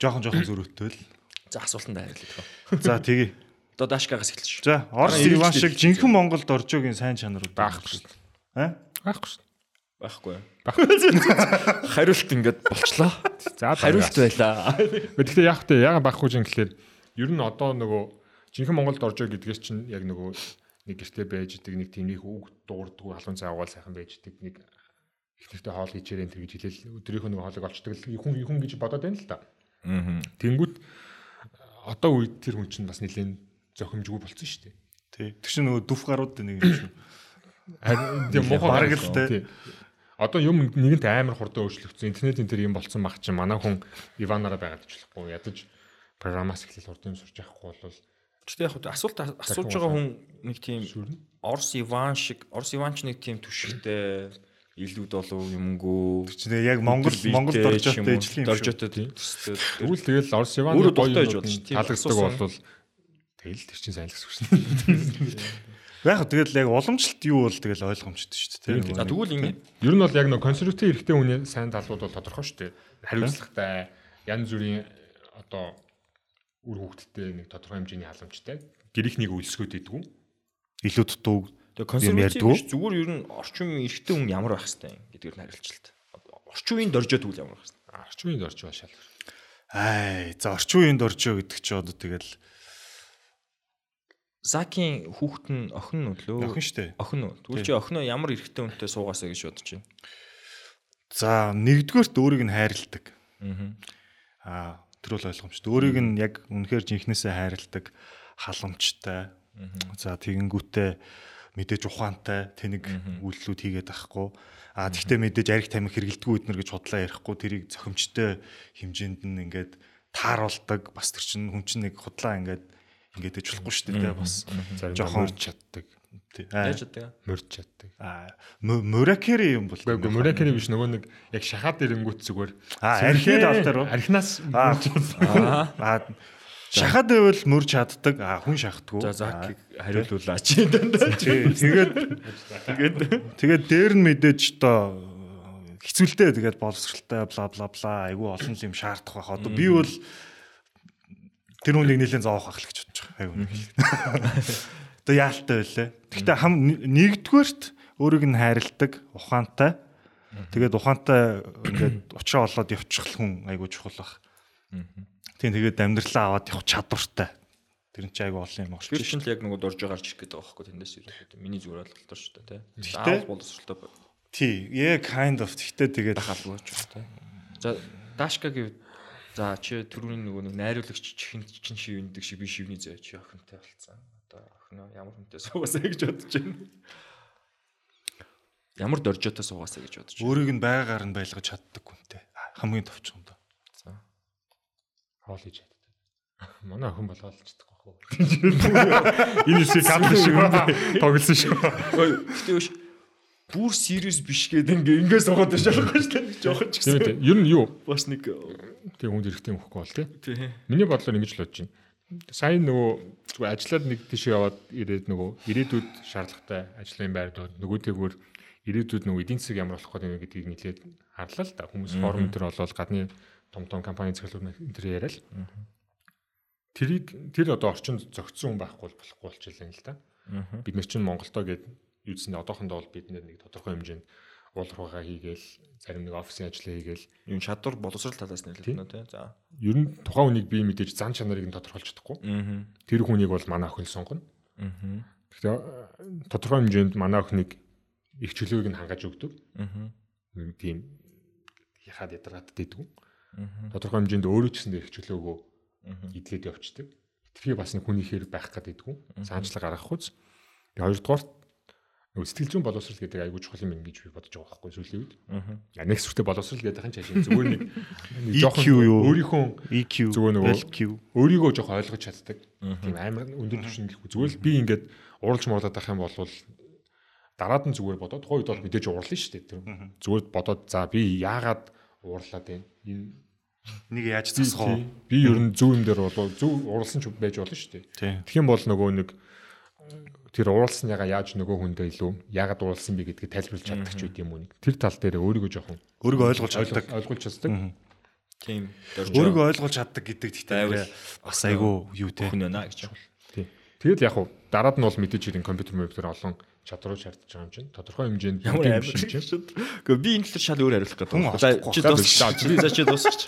Жохон жохон зөрүүтэй л. За асуултанд хариулъя. За тэгье. Одоо Дашкагаас эхэлж шүү. За нь Иван шиг жинхэнэ Монгол доржогийн сайн чанарууд Байхгүй шүү. Аа? Байхгүй шүү. Байхгүй. Хариулт ингээд болчлоо. За Хариулт байлаа. Гэхдээ яг тэ яга байхгүй юм гэхэлэр ер нь одоо нөгөө жинхэнэ Монголд орж байгаа гэдгээс чинь яг нөгөө нэг гэрте байж идэг нэг их үг дуурддаг халуун цайгаал сайхан байж идэг нэг их нэртэй хоол хийчээрэн тэр гэж хэлээл өдрийнхөө нөгөө хоолыг олчдаг л хүн хүн гэж бодоод байна л да. Аа. Тэнгүүт одоо үед тэр хүн чинь бас нэлээд зохимжгүй болцсон шүү дээ. Тий. Тэр чинь нөгөө дүф гарууд нэг юм шүү. Харин тийм муухай Бараг л дээ. тий. Одоо юм нэгэнт амар хурдан өөрчлөгдсөн. Интернетийн тэр юм болцсон баг чинь манай хүн Иванараа байгаад ичлэхгүй ядаж програмаас эхлэл хурдан юм сурч явахгүй бол Гэтэ яг асуулт асууж байгаа хүн нэг тийм. Орс Иван шиг Орс Иван ч нэг тийм түшигтэй илүүд болов юмгүй. Чинь яг Монгол Монгол доржоотой ижил юм. Доржоотой төстэй. Тэгвэл тэгэл Орс Иваны гоё дуртай гэж юмнууд бодож нь тийм таалагддаг асуусан. бол тэгэл тэр чинь сайн л гэсэн үг шин. Яг тэгэл яг уламжлалт юу бол тэгэл ойлгомжтой шүү дээ. тэгвэл ингэ Ер нь бол яг нэг консерватив эрэгтэй хүний сайн талууд бол тодорхой шүү дээ. Хариуцлагатай, янз бүрийн одоо үр хөвгттэй нэг тодорхой хэмжээний халамжтай. Гэрийнхнийг үйлсгөөд идэв. илүү дутуу консерватив биш зүгээр ер нь орчин үеийн эрэгтэй хүн ямар байх хэвтэй гэдгээр нь хариулчихлаа. Орчин үеийн доржоо тэгвэл ямар байх хэвтэй. Орчин үеинд орж байгаа шал. Ай, за орчин орж байгаа гэдэг чи одоо тэгэл Закийн хүүхэд нь охин нь лөө? охин штэ. Охин уу. Тэгвэл чи охиноо ямар эрэгтэй хүнтэй суугаасаа гэж бодож байна. За нэгдүгээрт өөрийг нь хайрладаг. Аа. Аа, тэр бол ойлгомжтой. Өөрийг нь яг үнэхээр жинхнээсээ хайрладаг, халамжтай. За тэгэнгүүтээ мэдээж ухаантай тэнэг үйлдэлүүд хийгээд байхгүй. А тэгтээ мэдээж арх тамхи хэрэгэлдэггүй эднэр гэж худлаа ярихгүй тэрийг зохимжтой хэмжээнд нь ингээд тааруулдаг. Бас тэр чинь хүн чинь нэг худлаа ингээд ингээд ээж болохгүй шүү дээ бас. Мөрч чаддаг. Тий. Аа, Яаж удаа? Мөрч чаддаг. Аа, моракери юм бол. Гэхдээ мөрөкэний биш нөгөө нэг яг шахаад ирэнгүүт зүгээр. Аа, архид алтаар уу? Архинаас Аа. чаддаг. Аа, шахаад байвал мөр чаддаг. Аа, хүн шахдаггүй. За Закийг хариулуулаа чи дандаа. Тий, тэгээд тэгээд тэгээд дээр нь мэдээж одоо хэцүүлтэй тэгээд боловсралтай бла бла бла айгүй олон юм шаардах байх. Одоо би бол тэр хүнийг нэлээд зоох ах л гэж бодож байгаа. Айгүй. *laughs* Одоо яалтай байлаа. Гэхдээ хам нэгдүгээрт өөрийг нь хайрладаг, ухаантай. Тэгээд ухаантай ингээд учраа олоод явчих хүн айгүй чухал бах. Тийм тэгээд амьдралаа аваад явах чадвартай. Тэр нь ч айгүй олон юм Тэр болчих. чинь л яг нөгөө дурж гарч ирэх гэдэг байгаа байхгүй тэндээс юу. Миний зүгээр ойлголтоор шүү дээ тий. Заавал боловсралтай Тий, yeah kind of. Гэхдээ тэгээд халбгүй ч тий. За Дашка гэв за чи түрүүний нөгөө нэг найруулагч чихэн чин шивндэг шиг би шивний зөө чи охинтой болцсон. Одоо охиноо ямар хүнтэй суугаасаа гэж бодож байна. Ямар доржоотой суугаасаа гэж бодож байна. өөрийг нь байгаагаар нь байлгаж чаддаг хүнтэй. Хамгийн товчхон доо. Хоол хийж чаддаг. *laughs* Манай охин болгоол ч чадахгүй хөө. Энэ хэсэг кадр шиг *laughs* тоглосон шүү. Гэтэ биш бүр serious биш гэдэг ингээ ингээс суугаад байж байгаа шүү дээ. Жохон ч Тийм гэсэн. үү. Ер нь юу? Бас нэг Тийм хүнд эрэхтэй мөхгүй бол тий. тий. Миний бодлоор ингэж л бодож байна. Сайн нөгөө зүгээр ажиллаад нэг тийш яваад ирээд нөгөө ирээдүйд шаардлагатай ажлын байрнууд нөгөөтэйгөр ирээдүйд нөгөө эдийн засаг ямар болох гэдэг гэдгийг нэлээд харлаа л да. Хүмүүс форум дээр болоод гадны том том компани зөвлөмөр энэ төр яриад тэрийг тэр одоо орчинд зөгцсөн хүн байхгүй бол болохгүй болчихлоо л да. Бид нар чинь Монголдоо гээд юусэн одоохондоо бол бид нэг тодорхой хэмжээнд уулуурхагаа хийгээл зарим нэг офисын ажлаа хийгээл Юу чадвар боловсрал талаас нь хэлэх нь тий. За. ер нь тухайн хүнийг би мэдээж зан чанарыг нь тодорхойлж чадахгүй. Тэр хүнийг бол манай охин сонгоно. Тэгэхээр э, тодорхой хэмжээнд манай охиныг их чөлөөг нь хангаж өгдөг. Аа. Тийм яхад ядаргаад дэдгүн. Аа. Тодорхой хэмжээнд өөрөө ч гэсэн их чөлөөгөө идгээд явцдаг. Итгэхий бас нэг хүний хэр байх гэдэг дэдгүн. Саанчлаг гаргах хүз. Тэгээ хоёрдугаар нөгөө сэтгэл зүйн боловсрал гэдэг айгүй чухал юм гэж би бодож байгаа байхгүй сүүлийн үед. Аа. Next хүртэл боловсрал гэдэг хань чашаа зүгээр нэг *laughs* EQ юу? өөрийнхөө EQ, Зүгээр нөгөө- LQ. өөрийгөө жоох ойлгож чаддаг. Тийм амар өндөр түвшинд гэлгүй. Зүгээр л би ингээд ууралж муурлаад байх юм бол дараад нь зүгээр бодоод тухайн үед бол мэдээж уурлаа шүү дээ. Тэр зүгээр бодоод за би яагаад уурлаад байна? Энэ Нэг яаж би засах вэ? би ер нь зөв юм дээр бол зөв уурлсан ч байж болно шүү дээ. Тэгэх юм бол нөгөө нэг тэр уурлсныгаа яаж нөгөө хүндээ илүү яагаад уурлсан бэ гэдгийг тайлбарлаж чаддаг ч үгүй юм уу нэг. Тэр тал дээр өөрийгөө жоохон Өөрийгөө ойлгуулж чаддаг. ойлгуулж чаддаг. Тийм. Өөрийгөө ойлгуулж чаддаг гэдэг Байвал гэхдээ бас айгүй юу те. хүн байна гэж. Тийм. Тэгэл яг хуу дараад нь бол мэдээж хэрэг компьютер мөрөөр олон чадруу шаардж байгаа юм чинь. Тодорхой хэмжээнд Ямар юм чинь. шүү. Гэхдээ би энэ талаар шал өөр хариулах гэдэг. За чи байна. дуусч. Би за чи дуусч.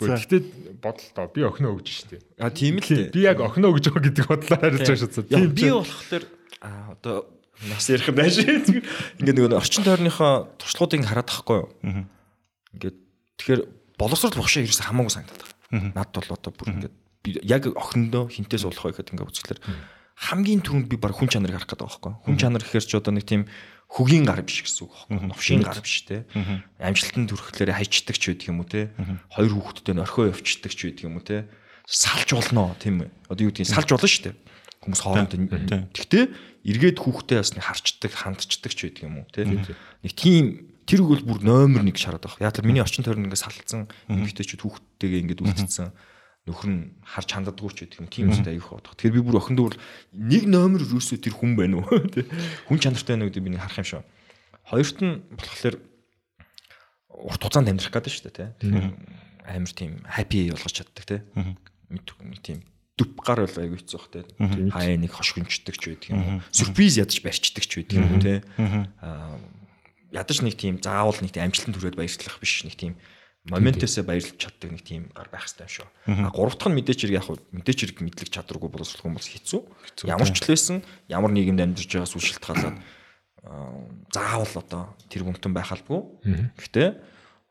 Гэхдээ гэхдээ бодлоо би охиноо өгч штеп. А тийм л дээ. Би яг охиноо өгж байгаа гэдэг бодлоо хариулж байгаа шээ. Яг би болохоор а одоо нас ярих юм байж. Ингээд нэг орчин тойрныхоо туршлагуудыг хараад тахгүй юу? Ингээд тэгэхээр боловсрол бохшоо ерөөсө хамаагүй санагдаад байна. Над бол одоо бүр ингээд би яг охиндоо хинтээс уулах вэ гэхэд ингээд үзэхлээр хамгийн түрүүнд би баг хүн чанарыг харах гэдэг байхгүй. Хүн чанар гэхээр ч одоо нэг тийм хөгийн гар биш гэсэн үг байхгүй. Новшийн гар биш те. Амжилтанд хүрэхлээр хайчдаг ч байдаг юм уу те. Хоёр хүүхэдтэй орхио явчихдаг ч байдаг юм уу те. Салж болно тийм. Одоо юу гэдгийг салж болно шүү дээ. Хүмүүс хоорондоо. Гэхдээ эргээд хүүхдээ бас нэг харчдаг, хандчдаг ч байдаг юм уу те. Нэг тийм тэр үгэл бүр номер 1 шараад байгаа. Яг л миний орчин тойрон ингээд салцсан эмэгтэйчүүд хүүхдтэйгээ ингээд үлдсэн нөхөр нь харж ханддаггүй ч гэдэг юм тийм үстэй аюух бодох. Тэгэхээр би бүр охин дүүр нэг номер өрөөсөө тэр хүн байна уу *laughs* тий. Хүн чанартай байна уу гэдэг би нэг харах юм шүү. Хоёрт нь болохоор урт хугацаанд амьдрах гэдэг шүү дээ тий. Амар тийм happy болгож чаддаг тий. Мэдгүй тийм дүп гар бол аюу хэцүү бах тий. Хаяа нэг хошгончдаг ч байдаг юм. Сюрприз ядаж барьчдаг ч байдаг юм. Аа ядаж нэг тийм заавал нэг тийм амжилтанд хүрээд баярлах биш нэг тийм моментээсээ баярлж чаддаг нэг тийм гар байх хэрэгтэй юм шүү. А гурав дахь нь мэдээч хэрэг яг мэдээч хэрэг мэдлэг чадваргүй боловсруулах юм бол хэцүү. Ямар ч л байсан ямар нийгэмд амьдарч байгаа сүл шалтгаалаад заавал одоо тэр бүмтэн байх албагүй. Гэхдээ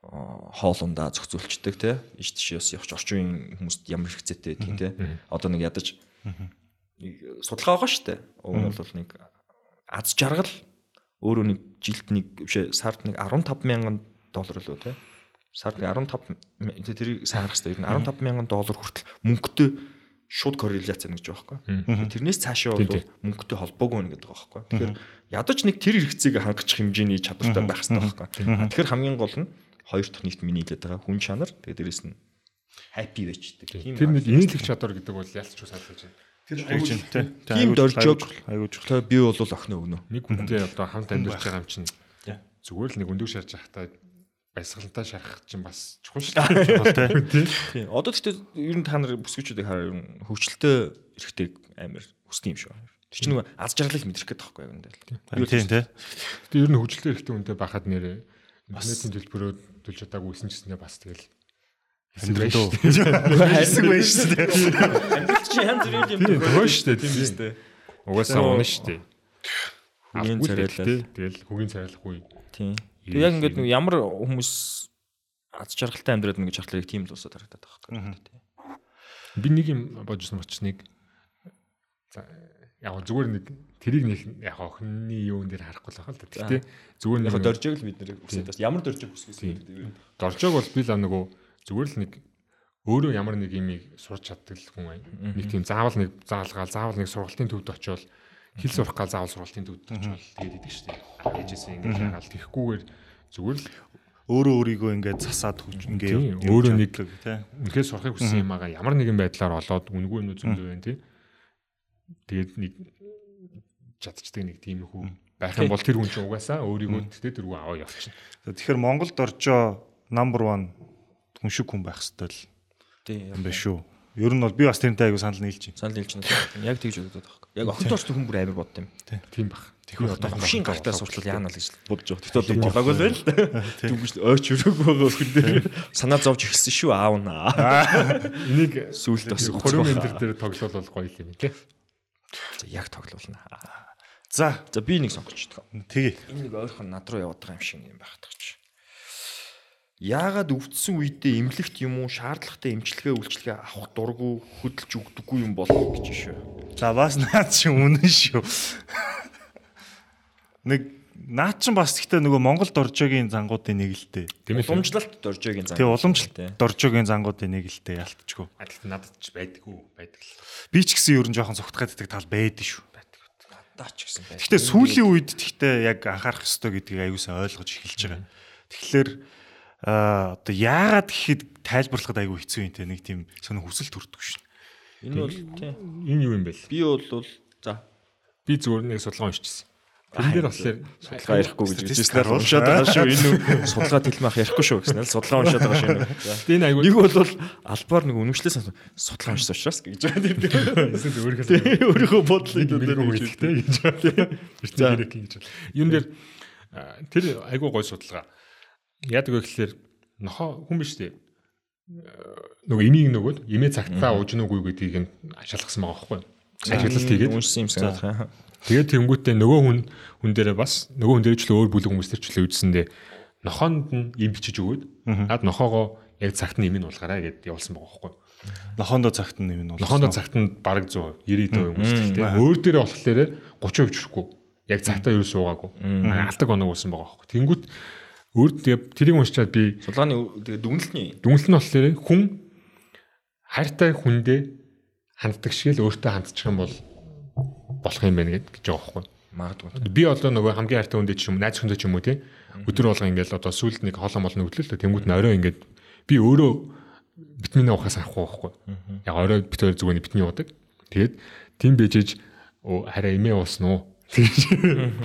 хоолундаа зохицуулцдаг те. Иш тишээс явж орчин хүмүүст ямар хэрэгцээтэй тийм те. Одоо нэг ядаж судалгаа байгаа шүү дээ. Уг нь бол нэг аз жаргал өөрөө нэг жилд нэг бишээ сард нэг 15 мянган доллар лөө те сард 15 тэрийг сайн харах хэрэгтэй. Ер нь 15 мянган доллар хүртэл мөнгөтэй шууд корреляц нэг гэж байгаа байхгүй. Тэрнээс цаашаа бол мөнгөтэй холбоогүй байна гэдэг байгаа байхгүй. Тэгэхээр ядаж нэг тэр хэрэгцээг хангах хэмжээний чадвартай байх хэрэгтэй байхгүй. Тэгэхээр хамгийн гол нь хоёр дахь нэгт миний хэлээд байгаа хүн чанар тэгээ дээрэс нь happy байждаг. Тэр нэг инээлэх чадвар гэдэг бол ялч ч салж байна. Тэр айгууч тий. Тийм дөржөөг. Тэгээ би бол охин өгнө. Нэг хүнтэй одоо хамт амьдарч байгаа юм чинь зүгээр л нэг өндөг шарж явахдаа баясгалантаа шарах чинь бас чухал *laughs* шүү дээ. Тийм. Одоо гэхдээ ер нь та нар бүсгүүчүүдийг хараа ер нь хөвчлөлтөө эрэхтэй амар хүсдэг юм шүү. Тэр чинь нөгөө аз жаргалыг мэдрэх гэдэг таахгүй юм даа. Тийм тий. Гэтэ ер нь хөвчлөлтөө эрэхтэй хүнтэй бахад нэрээ интернетийн төлбөрөө төлж чадаагүй исэн гэснээр бас тэгэл *laughs* хэсэг байж шүү дээ. Хэсэг байж шүү дээ. Амьдрал чи янз бүрийн юм Тийм төгөө шүү дээ. Тийм биз дээ. Угаасаа унаа шүү дээ. Хөгийн царайлал. Тэгэл хөгийн царайлахгүй. Тийм. Тэг яг ингээд нэг ямар хүмүүс аз жаргалтай амьдраад нэг чархлыг тийм л усаад харагдаад байгаа хэрэг тийм. Би нэг юм бодсон боч нэг за яг зүгээр нэг тэрийг нэг яг охины юун дээр харахгүй л байгаа л да. Гэтэ зүгээр нэг Яг дөржөөг л бид нэр үсээд бас ямар дөржөөг үсгэсэн юм. доржоог бол би л нөгөө зүгээр л нэг өөрөө ямар нэг юмыг сурч чаддаг хүн ай. Нэг тийм заавал нэг заалгаал заавал нэг сургалтын төвд очиод хэл сурах гал заавал сургалтын төвд очиод тэгээд идэг штеп. Ээжээсээ ингэж хараал тэхгүйгээр зүгээр л өөрөө өөрийгөө ингээд засаад хүч ингээд өөрөө нэг- үнэхээр сурахыг хүссэн юм аа ямар нэгэн байдлаар олоод үнгүй юм уу зөндөө байна тий. Тэгээд нэг чадчихдаг нэг тийм хүү байх юм бол тэр хүн чинь угаасаа өөрийгөө тэгтээ тэргүй аваа явчихна. Тэгэхээр Монголд оржоо number 1 хүн шиг хүн байх хэрэгтэй л Тийм. юм байна шүү. Ер нь бол би бас тэрнтэй айгу санал нийлж байна. Санал хэлж байна. Яг тэгж бодоод байгаа. Яг охин орчны хүн бүр амар бод юм. Тийм бах. Тэгэхээр одоо хөвшин гартаа сурчлал яана л гэж бодож байгаа. Тэгтээ одоо болоогүй л байл. Дүнгийн ойч өрөөг байгаа өхөн дээр санаа зовж ихсэн шүү аав наа. Энийг Сүүлд бас үзэх энэ дээр тоглол бол гоё юм тий. За яг тоглоулна. За За би нэг сонгоч тэгье. Энэ нэг ойрхон над руу яваад байгаа юм шиг юм байх тач. Яагаад өвдсөн үедээ эмнэлэгт юм уу шаардлагатай эмчилгээ үйлчилгээ авах дурггүй хөдөлж өгдөггүй юм болов гэж шүү. За бас наад чи үнэн шүү. Нэг наад чин бас гэхдээ нөгөө Монголд оржоогийн зангуудын нэг л дээ. Уламжлалт дөржөөгийн зан. Тэгээ уламжлалт оржоогийн зангуудын нэг л дээ ялтчгүй. Адилт надад ч байдаггүй байдаг л. Би ч гэсэн ер нь жоохон цогтгаад байдаг тал байдаг шүү. Надаа ч гэсэн. Гэхдээ сүүлийн үед гэхдээ яг анхаарах ёстой гэдгийг аюулсаа ойлгож эхэлж байгаа. Тэгэхээр аа одоо яагаад гэхэд тайлбарлахад аюул хэцүү юм те нэг тийм сонир хүсэл төрдөг шин. Энэ бол. Энэ юу юм бэ? Би бол за Би зүгээр нэг судалгаа уншижсэн. Тэрэн дээр болохоор судалгаа ярихгүй гэж хэлжсэн л уншаад байгаа шүү. Энэ *laughs* судалгаа тэлмэх ярихгүй шүү гэсэн л судалгаа уншаад байгаа шүү. За. энэ айгүй Нэг бол албаар нэг үнэмшлээс судалгаа уншсан учраас гэж байгаа тийм. *laughs* эсвэл өөрийнхөө Өөрийнхөө бодлыг дээр үйлдэлтэй гэж байна. Эртний хэрэг гэж байна. Юун дээр тэр айгүй гой судалгаа. Яадаг вэ гэхээр нохоо хүн биш үү? Нөгөө имийг нөгөөд имээ цагтаа ууж нүггүй гэдгийг нь шалгасан байгаа байхгүй юу? Ажиглалт хийгээд уншсан юм санагдах. Тэгээд тэнгуүтээ нөгөө хүн хүн дээрээ бас нөгөө хүн дээр ч л өөр бүлэг хүмүүс төр ч л үжсэндээ нохоонд нь им бичиж өгөөд наад нохоогоо яг цагт нь имийг уулгаарай гэдээ явуулсан байгаа байхгүй юу? Нохондоо цагт нь юм бол. Нохоондоо цагт нь бараг 100 90 хүмүүс л тийм. Өөр дээрээ болохоор 30% хүчрэхгүй. Яг цагтаа юу суугаагүй. Алдаг оног уусан байгаа байхгүй. Тэнгүүт өөр тэгээ тэрийг уншичаад би Судалгааны тэгээ дүгнэлтний дүнэлт нь болохоор хүн хайртай хүндээ ханддаг шиг л өөртөө хандчих юм бол болох юм байна гэж байгаа байхгүй. магадгүй. Би одоо нөгөө хамгийн хайртай хүндээ ч юм найз хүндээ ч юм уу тий. Өдөр болго ингээл одоо сүүлд нэг хоолоо молно өглөө л. Тэнгүүт нь орой ингээд би өөрөө витамин авахаас авахгүй байхгүй. Яг орой бит хоёр зүгээр витамин уудаг. Тэгээд тийм оо хараа эмээ уусан уу? Тэгэж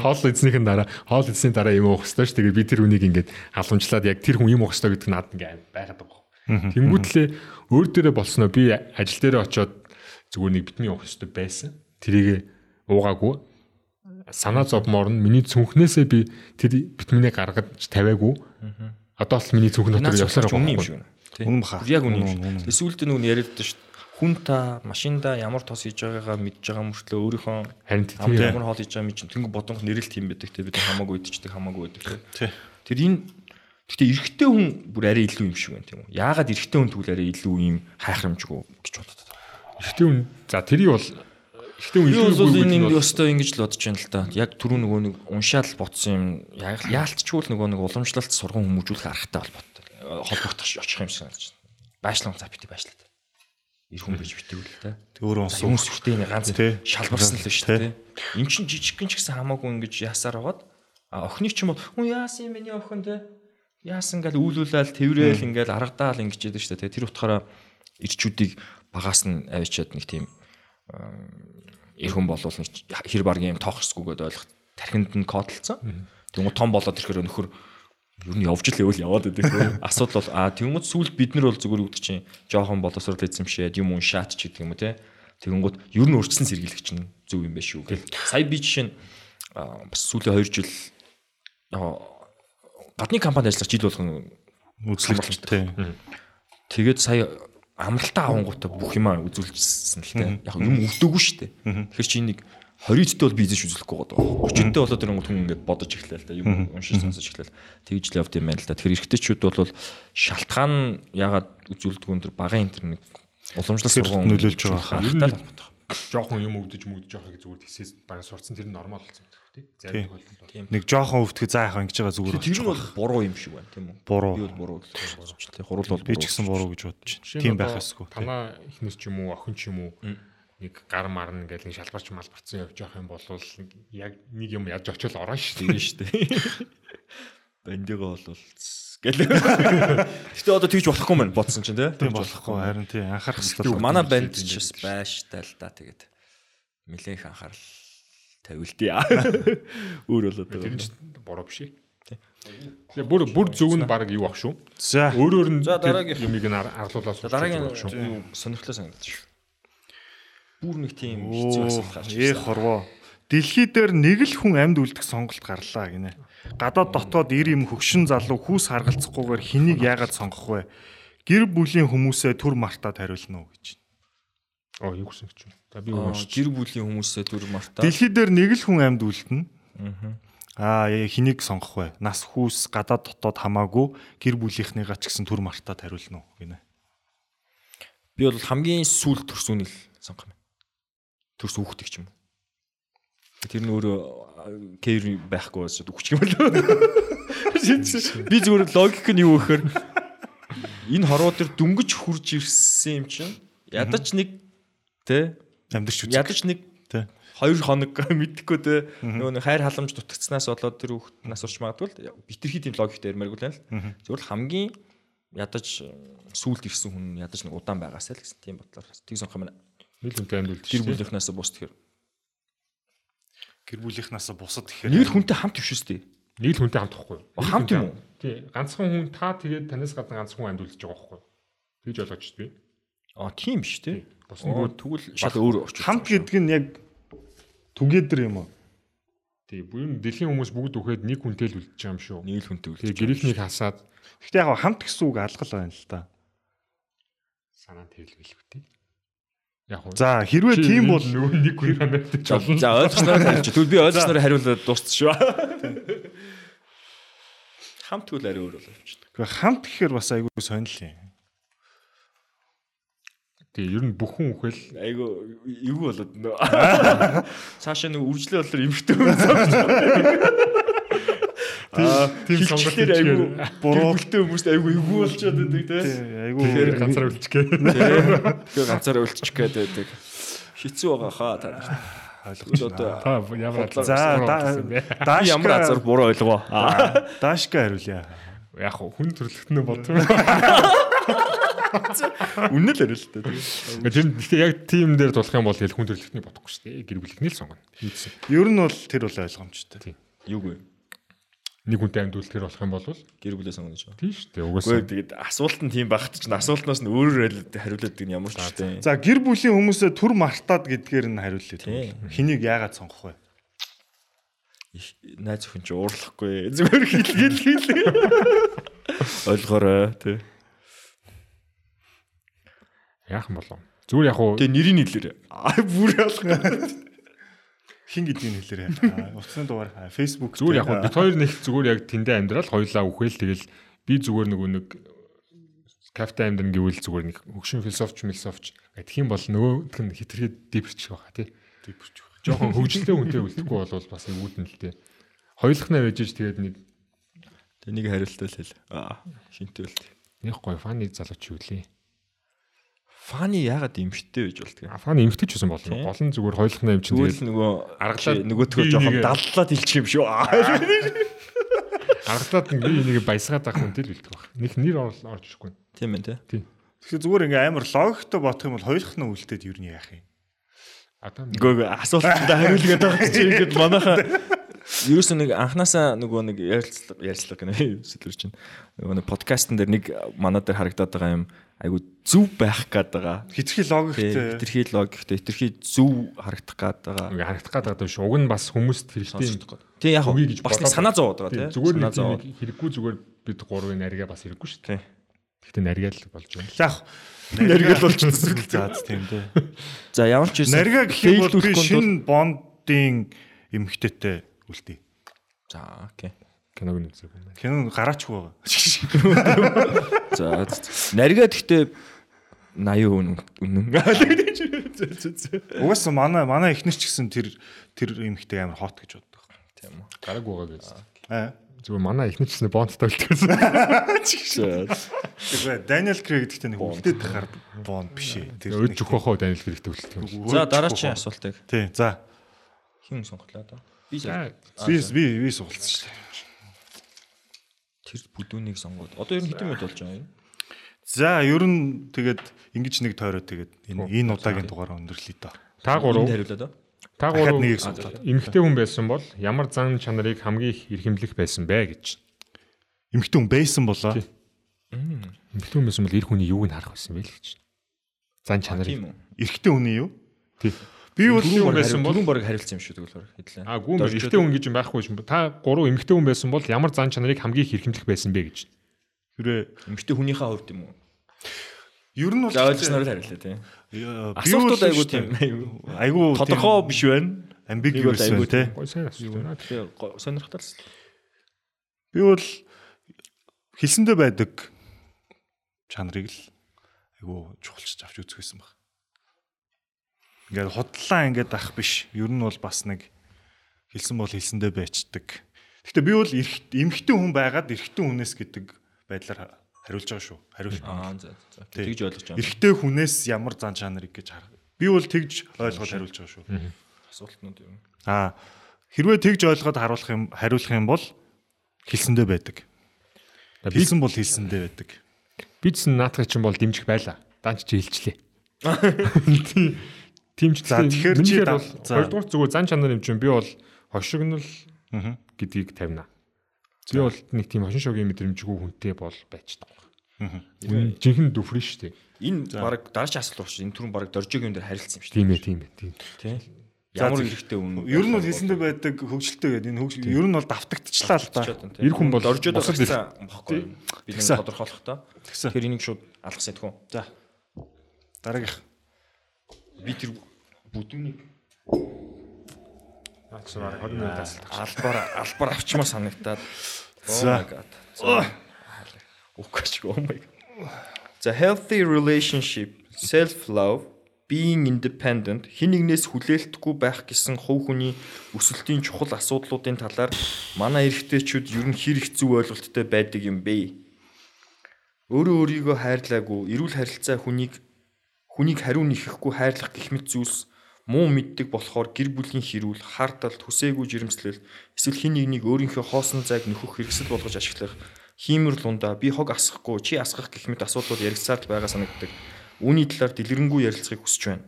хоол эзнийхэн дараа хоол эзний дараа юм уух хэрэгтэй ш. Тэгээд би тэр хүнийг ингээд халамжлаад яг тэр хүн юм уух хэрэгтэй гэдэг надад ингээд байгаад байгаа. Тэнгүүтлээ өөр дээрээ болсноо би ажил дээрээ очиод зүгээр нэг витамин уух хэрэгтэй байсан. Тэрийг уугаагүй санаа зовмоор нь миний цүнхнээсээ би тэр витаминыг гаргаж тавиагүй. Одоо л миний цүнх дотор явсаар үнэн юм шиг. Үнэн баха. Яг үнэн. Эсвэл нүг яриад шүү дээ. Хүн та машинда ямар тос хийж байгаагаа мэдж байгаа мөртлөө өөрийнхөө Харин тийм ямар хоол хийж байгаа мэд чинь тэнгуү бодонх нэрэл тийм байдаг те бид хамаагүй идчихдэг хамаагүй байдаг те. Тий. Тэр энэ гэхдээ эрэгтэй хүн бүр арай илүү юм шиг байна тийм үү. Яагаад эрэгтэй хүн тэгвэл арай илүү юм хайхрамжгүй гэж бодод. Эхтэй хүн за тэрий бол эхтэй хүн илүү энэ бол ёстой ингэж л бодож байна л да. Яг түрүү нөгөө нэг уншаал ботсон юм яалтчгүй л нөгөө нэг уламжлалт сурган хүмүүжүүлэх аргатай холбоотой. Холбогдох очих юм шиг санагдаж байна. Баашлан цаа бити баашлаад. Ир хүн бич битгүүл та. Тэг өөрөө онс Хүмүүс ихтэй нэг ганц шалбарсан л шүү дээ. Эм чин жижиг гин ч гэсэн хамаагүй ингэж яасаар байгаад а охины ч юм бол хүн яасан юм миний охин те яасан гал үүлүүлээл тэврээл ингээл аргадаал ингэж яадаг шүү дээ. Тэр утгаараа ирчүүдийг багаас нь авчиад нэг тийм эр хүн болвол нэг хэр баргийн юм тоохсгүйгээд ойлгох тархинд нь кодлцсон. Тэгмээ том болоод ирэхээр нөхөр ер нь явж л явал яваад байдаг. Асуудал бол а тэгмээ сүүлд бид нар бол зүгээр үгдэг чинь жоохон боловсрол эзэмшээд юм уншаад ч гэдэг юм уу те. Тэгэнгუთ ер нь урьдчилан сэргийлэх чинь зөв юм байна шүү гэл. Сая би жишээ нь бас сүүлийн 2 жил гадны компанид ажиллаж жил болгон үзлэгч тий. Тэгээд сая амралтаа авангуудаа бүх юмаа үзүүлчихсэн л те. Яг юм өвдөөгүй шүү дээ. Тэгэхээр чи нэг 20-д бол бизнес үзүүлэхгүй байгаа. 30-д болоод ирэнгүүт хүн ингээд бодож эхлэв л та юм уншиж сонсож эхлэв. Тэгж л явд юм байна л та. Тэгэхээр эргэжтэйчүүд бол шалтгаан ягаад үзүүлдэг өндөр багын интер нэг уламжлал Тэр сургуун нөлөөлж байгаа. Ер нь жоохон юм өвдөж мөгдөж явах гэж зүгээр тийсээс баг сурцсан тэр нь нормал болсон тий. Зарим тохиолдолд бол. Нэг жоохон өвдгөө заа яхаа ингэж байгаа зүгээр Тэр нь бол буруу юм шиг байна тийм үү? Буруу. Би бол буруу гэж бодож байна. Хурал бол би ч гэсэн буруу гэж бодож байна. Тийм байх ёсгүй. Танаа ихнес ч юм уу, охин ч юм уу нэг гар марна гэдэг нэг шалбарч малбарцсан явж явах юм бол яг нэг юм яаж очил орно шүү дээ. Тийм шүү дээ. *laughs* Бандигаа бол гэл. Гэтэ одоо тэгж болохгүй мэн бодсон чинь тий. Тийм болохгүй харин тий анхаарах хэрэгтэй. Манай банд ч бас байштай л да тэгээд нэлээх анхаарал тавилдъя. *laughs* Өөр болоод Тэр байгаа. нь буруу биш ээ. Тэгээ бүр бүр зөв нь баг юу ах шүү. За Өөрөөр нь тэр юмыг нь ар- арлуулаад дараагийн юу сонирхолтой санагдаж шүү. Бүр нэг тийм хэцүү асуулт гарч ээ ирсэн. хорвоо. Дэлхий дээр нэг л хүн амьд үлдэх сонголт гарлаа гинэ. Гадаад дотоод ир юм хөгшин залуу хүүс харгалзахгүйгээр хэнийг яагаад сонгох вэ? Гэр бүлийн хүмүүсээ түр мартаад хариулна уу гэж. Оо юу гэсэн гэж байна. За би Аа, уушч. Гэр бүлийн хүмүүсээ дүр мартаа. Дэлхий дээр нэг л хүн амьд үлдэнэ. Аа хэнийг сонгох вэ? Нас хүүс гадаад дотоод хамаагүй гэр бүлийнхнийгаа ч гэсэн түр мартаад хариулна уу гинэ. Би бол хамгийн сүүл төрсүүнийг л сонгох юм. Төрс ч юм. Тэр нь өөрөө кэр байхгүй бас үхчих юм болоо. Би зүгээр логик нь юу гэхээр энэ хорвоо дээр дүнгэж хурж ирсэн юм чинь ядаж нэг тэ Амьдэрч үзэх. ядаж нэг Тэ. хоёр хоног *laughs* мэдхгүй тэ нөгөө нэг хайр халамж дутагцснаас болоод тэр хүүхд нас урч магадгүй л битэрхий тийм логиктэй ярмааргүй л байна л л хамгийн ядаж сүулт ирсэн хүн ядаж нэг удаан байгаасаа л гэсэн тийм бодлоор тийг сонгох юм Нийл үнтэй амьд үлдэж. гэр бүлийнхнээс бус тэгэхээр Гэр бүлийнхнээс бусад гэхээр нэг л хүнтэй хамт биш үстэй Нийл хүнтэй хамт юу? хамт юм уу Тий. Ганцхан хүн та тэгээд танаас гадна ганцхан хүн амьд үлдэж байгаа байхгүй юу? Тэгж ойлгож би. а тийм биш Бус нь бүр тэгвэл шал өөр очиж хамт гэдэг нь яг түгээдэр юм уу? тий. Буюу дэлхийн хүмүүс бүгд үхээд нэг хүнтэй л үлдэж байгаа юм шүү. нэг л хүнтэй Тэгээ үлдэж гэрийнхнийг хасаад Гэхдээ яг хамт гэсэн үг алгал байна л да. санаа тэрлгэлгүй тий. Яг уу. За хэрвээ тийм бол нэг хүн амьд За болно. за ойлгосноор *laughs* хариулж. Тэгвэл би ойлгосноор хариулаад шүү. Хамт тэгвэл арай өөр болоо явчихна. Гэхдээ хамт гэхээр бас айгүй сонирхол юм. Тэгээ ер нь бүх хүн үхэл Айгу эвгүй болоод нөө. *laughs* Цаашаа нэг үржлээ болоор эмхтэй хүн зовж тийм сонголтууд айгүй буруултай хүмүүст айгүй эвгүй болчиход байдаг тийм айгүй. Тэгэхээр ганцаар үлчих гээд *laughs* тэгэхээр ганцаар үлчих гээд байдаг. Хэцүү байгаа хаа та ойлгож та ямар за ямар азар буруу ойлгоо *laughs* дашка хариулъя. Яг хүн төрлөختнөө бодсон *laughs* Үнэн л ярил л дээ. Тэр гэхдээ яг тим дээр тулах юм бол хэл хүн төрлөختний бодохгүй шүү дээ. Гэр бүлийнхний л сонгоно. Ер нь бол тэр бол ойлгомжтой. Юу гэв? Нэг хүнтэй амьд үлдэхэр болох юм бол Гэр бүлээ сонгоно гэж. тийм шүү дээ. Угаасаа тэгээд асуулт нь тийм багт чинь асуултнаас нь өөрөөр хариулаад гэдэг нь ямар ч юм. За гэр бүлийн хүмүүсээ түр мартаад гэдгээр нь хариулъя. Хэнийг яагаад сонгох вэ? найз өхөн чи уурлахгүй зүгээр хэл хэл хэл. Ойлгоорой тий. Яахан болов. Зүгээр яг уу Тэгээ нэрийг хэлээрэй. Аа бүр ялгаа. Хин гэдгийг хэлээрэй. Аа, Утасны дугаар аа, Facebook зүгээр яг бид хоёр нэг зүгээр яг тэндээ амьдрал хоёлаа үхэл тэгэл би зүгээр нөгөө нэг кафе амьдрын гэвэл зүгээр нэг хөгшин философч мэлсофч гэх юм бол нөгөөх нь хитрхи дипэрч байгаа тий. Дипэрч байгаа. Жохон хөгжилтэй хүнтэй үлдэхгүй болвол бас нэг үүдэн л тий. Хоёулахнаа байж тэгээд нэг нэг хариултаа л хэл. Аа шинтэй үлд. нэг гоё фаны залууч юу лээ. Фаны яагаад имштэй байж болтгоо. Фаны эмгтэйч байсан болно. Тий. Гол нь зүгээр хоёулахнаа юм чинь тэгээд нөгөө аргалаад нөгөөтгөө жоохон даллаад илчих юм шүү. *laughs* аргалаад нэг би энийг баясгаад авах хүнтэй л үлдэх баг. Нэг нэр орж ирэхгүй. Тийм ээ тий. Тэгэхээр зүгээр ингээ амар логиктой бодох юм бол хоёулах нь үлдээд юу нь яах юм? Гөө асуултанд хариулгээд байгаа чинь ингээд манайхаа *laughs* Юус нэг анханасаа нөгөө нэг ярилцлага ярилцлага гэнэ *laughs* сэлэр чинь нөгөө нэг подкастн дээр нэг манаа дээр харагдаад байгаа юм айгу зүв байх гээд байгаа. Хитрхи логиктэй. Хитрхи логиктэй, хитрхи зүв харагдах гээд байгаа. ингээ харагдах гад байгаа шүү. Уг нь бас хүмүүст хэрэгтэй. Гээд. Тий яг бас нэг санаа зовоод байгаа Тийм, тий. Зүгээр нэг хэрэггүй зүгээр бид гурвын нарига бас хэрэггүй шүү дээ. Тий. Гэхдээ нарига л болж байна. Яг Наригал болчихсон. За тийм дээ. За ямар ч юм Нарига гэх юм бол би шинэ бондын эмхтэйтэй үлдээ. За окей. Киног нь юм байна. Кино гараачгүй байгаа. *laughs* За нарига гэхдээ 80 үнэн үнэн. *laughs* Угаасаа манай манай эхнэр ч гэсэн тэр тэр эмхтэй амар хот гэж боддог. Тийм үү. Гараг байгаа гэж. Аа. Зүгээр манай ихний ч гэсэн бондтой үлдээсэн. *laughs* Тэгээ Даниэл Крэг гэдэгт нэг үлдээд тахаар бонд биш ээ. Тэр жөх бохоо Даниэл хэрэгтэй үлдэх юм. За дараагийн асуултыг Тий. За. хэн сонголоо доо? Би Би би суулцсан шүү дээ. тэр бүдүүнийг сонгоод. Одоо ер нь хэдэн минут болж байгаа юм? За, ер нь тэгээд ингэж нэг тойроо тэгээд энэ энэ удаагийн дугаараа өндөрлөе доо. та Энд гурав та гурав нэгийг сонголоо. эмгтэй хүн байсан бол ямар зан чанарыг хамгийн их эрхэмлэх байсан бэ гэж. Эмхтэн хүн байсан болоо. Тий. Эмгтэй хүн байсан бол эр хүний юуг нь харах байсан бэ л гэж. Зан чанарыг. Тийм? Эрэгтэй хүний юу? Тий. Би бол барь- байсан бол- түрүүн баг хариулсан юм шүү дээ хэдлээ. А гүн эрэгтэй хүн гэж юм байхгүй юм. Та гурав эмгтэй хүн байсан бол ямар зан чанарыг хамгийн их эрхэмлэх байсан бэ гэж. хэрэг Эмгтэй хүнийхээ хувьд юм уу? ер нь бол За ойлгосноор л хариулаа тийм. Асуултууд бол айгуу тийм айгуу. Тодорхой биш байна. ambiguous айгуу байна. Тэгээ сонирхтал. Би бол хэлсэндээ байдаг чанарыг л айгуу чухалчж авч үзэх байсан баг. Ингээд хотлаа ингээд ах биш. Ер нь бол бас нэг хэлсэн бол хэлсэндээ байцдаг. Гэхдээ би бол эмэгтэй хүн байгаад эрэгтэй хүнээс гэдэг байдлаар хариулж байгаа шүү. Хариулт. Аа за за. Тэгж ойлгож байгаа. Эрэгтэй хүнээс ямар зан чанарыг гэж харах. Би бол тэгж ойлгоод хариулж байгаа шүү. Асуултнууд юм. Аа хэрвээ тэгж ойлгоод харуулах юм хариулах юм бол хэлсэндээ байдаг. Хэлсэн бол хэлсэндээ байдаг. бидсэн наатах чинь бол дэмжих байла. Данч чи хэлчлээ. *laughs* *laughs* Тимч За, тэгэхээр чи хоёрдугаар зүгээр зан чанар юм чинь би бол хошигнол Аа. гэдгийг тавина. Би бол нэг тийм хошин шогийн мэдрэмжгүй хүнтэй бол байцдаг. Үн жинхэнэ дүфрэн шүү дээ. Энэ баг дараач асуулт учраас энэ түрүүн баг доржигийн дээр харилцсан юм шүү Тийм ээ, тийм ээ, тийм. Тий. За, Ямар хэрэгтэй үн. Ер нь бол хэлсэндээ байдаг хөвгөлтэй гэдэг энэ хөвгөл ер нь бол давтагдчихлаа л да. Эр хүн бол доржиод бусад гарсан бохгүй. Бид Тэгсэн. нэг тодорхойлох та. Тэгэхээр энийг шууд алгасан тэхүү. За. Дараагийнх. Би тэр бүдүүнийг Наач 20 минут асуулт. албаар албаар авчмаа санагтаад. За. Oh my god. За. Үхэж oh my god. За healthy relationship, self love, being independent хин нэгнээс хүлээлтгүй байх гэсэн хувь хүний өсөлтийн чухал асуудлуудын талаар манай эрэгтэйчүүд ер нь хэр их зөв ойлголттой байдаг юм бэ? Өөрөө өөрийгөө хайрлаагүй, эрүүл харилцаа хүнийг хүнийг хариу нэхэхгүй хайрлах гэх мэт зүйлс муу мэддэг болохоор гэр бүлийн хэрүүл, хардталт, хүсээгүй жирэмслэл, эсвэл хин нэгнийг өөрийнхөө хоосон зайг нөхөх хэрэгсэл болгож ашиглах, хиймэр лунда би хог асахгүй, чи асгах гэх мэт асуудлууд яригцаад байгаа санагддаг. Үүний талаар дэлгэрэнгүй ярилцахыг хүсэж байна.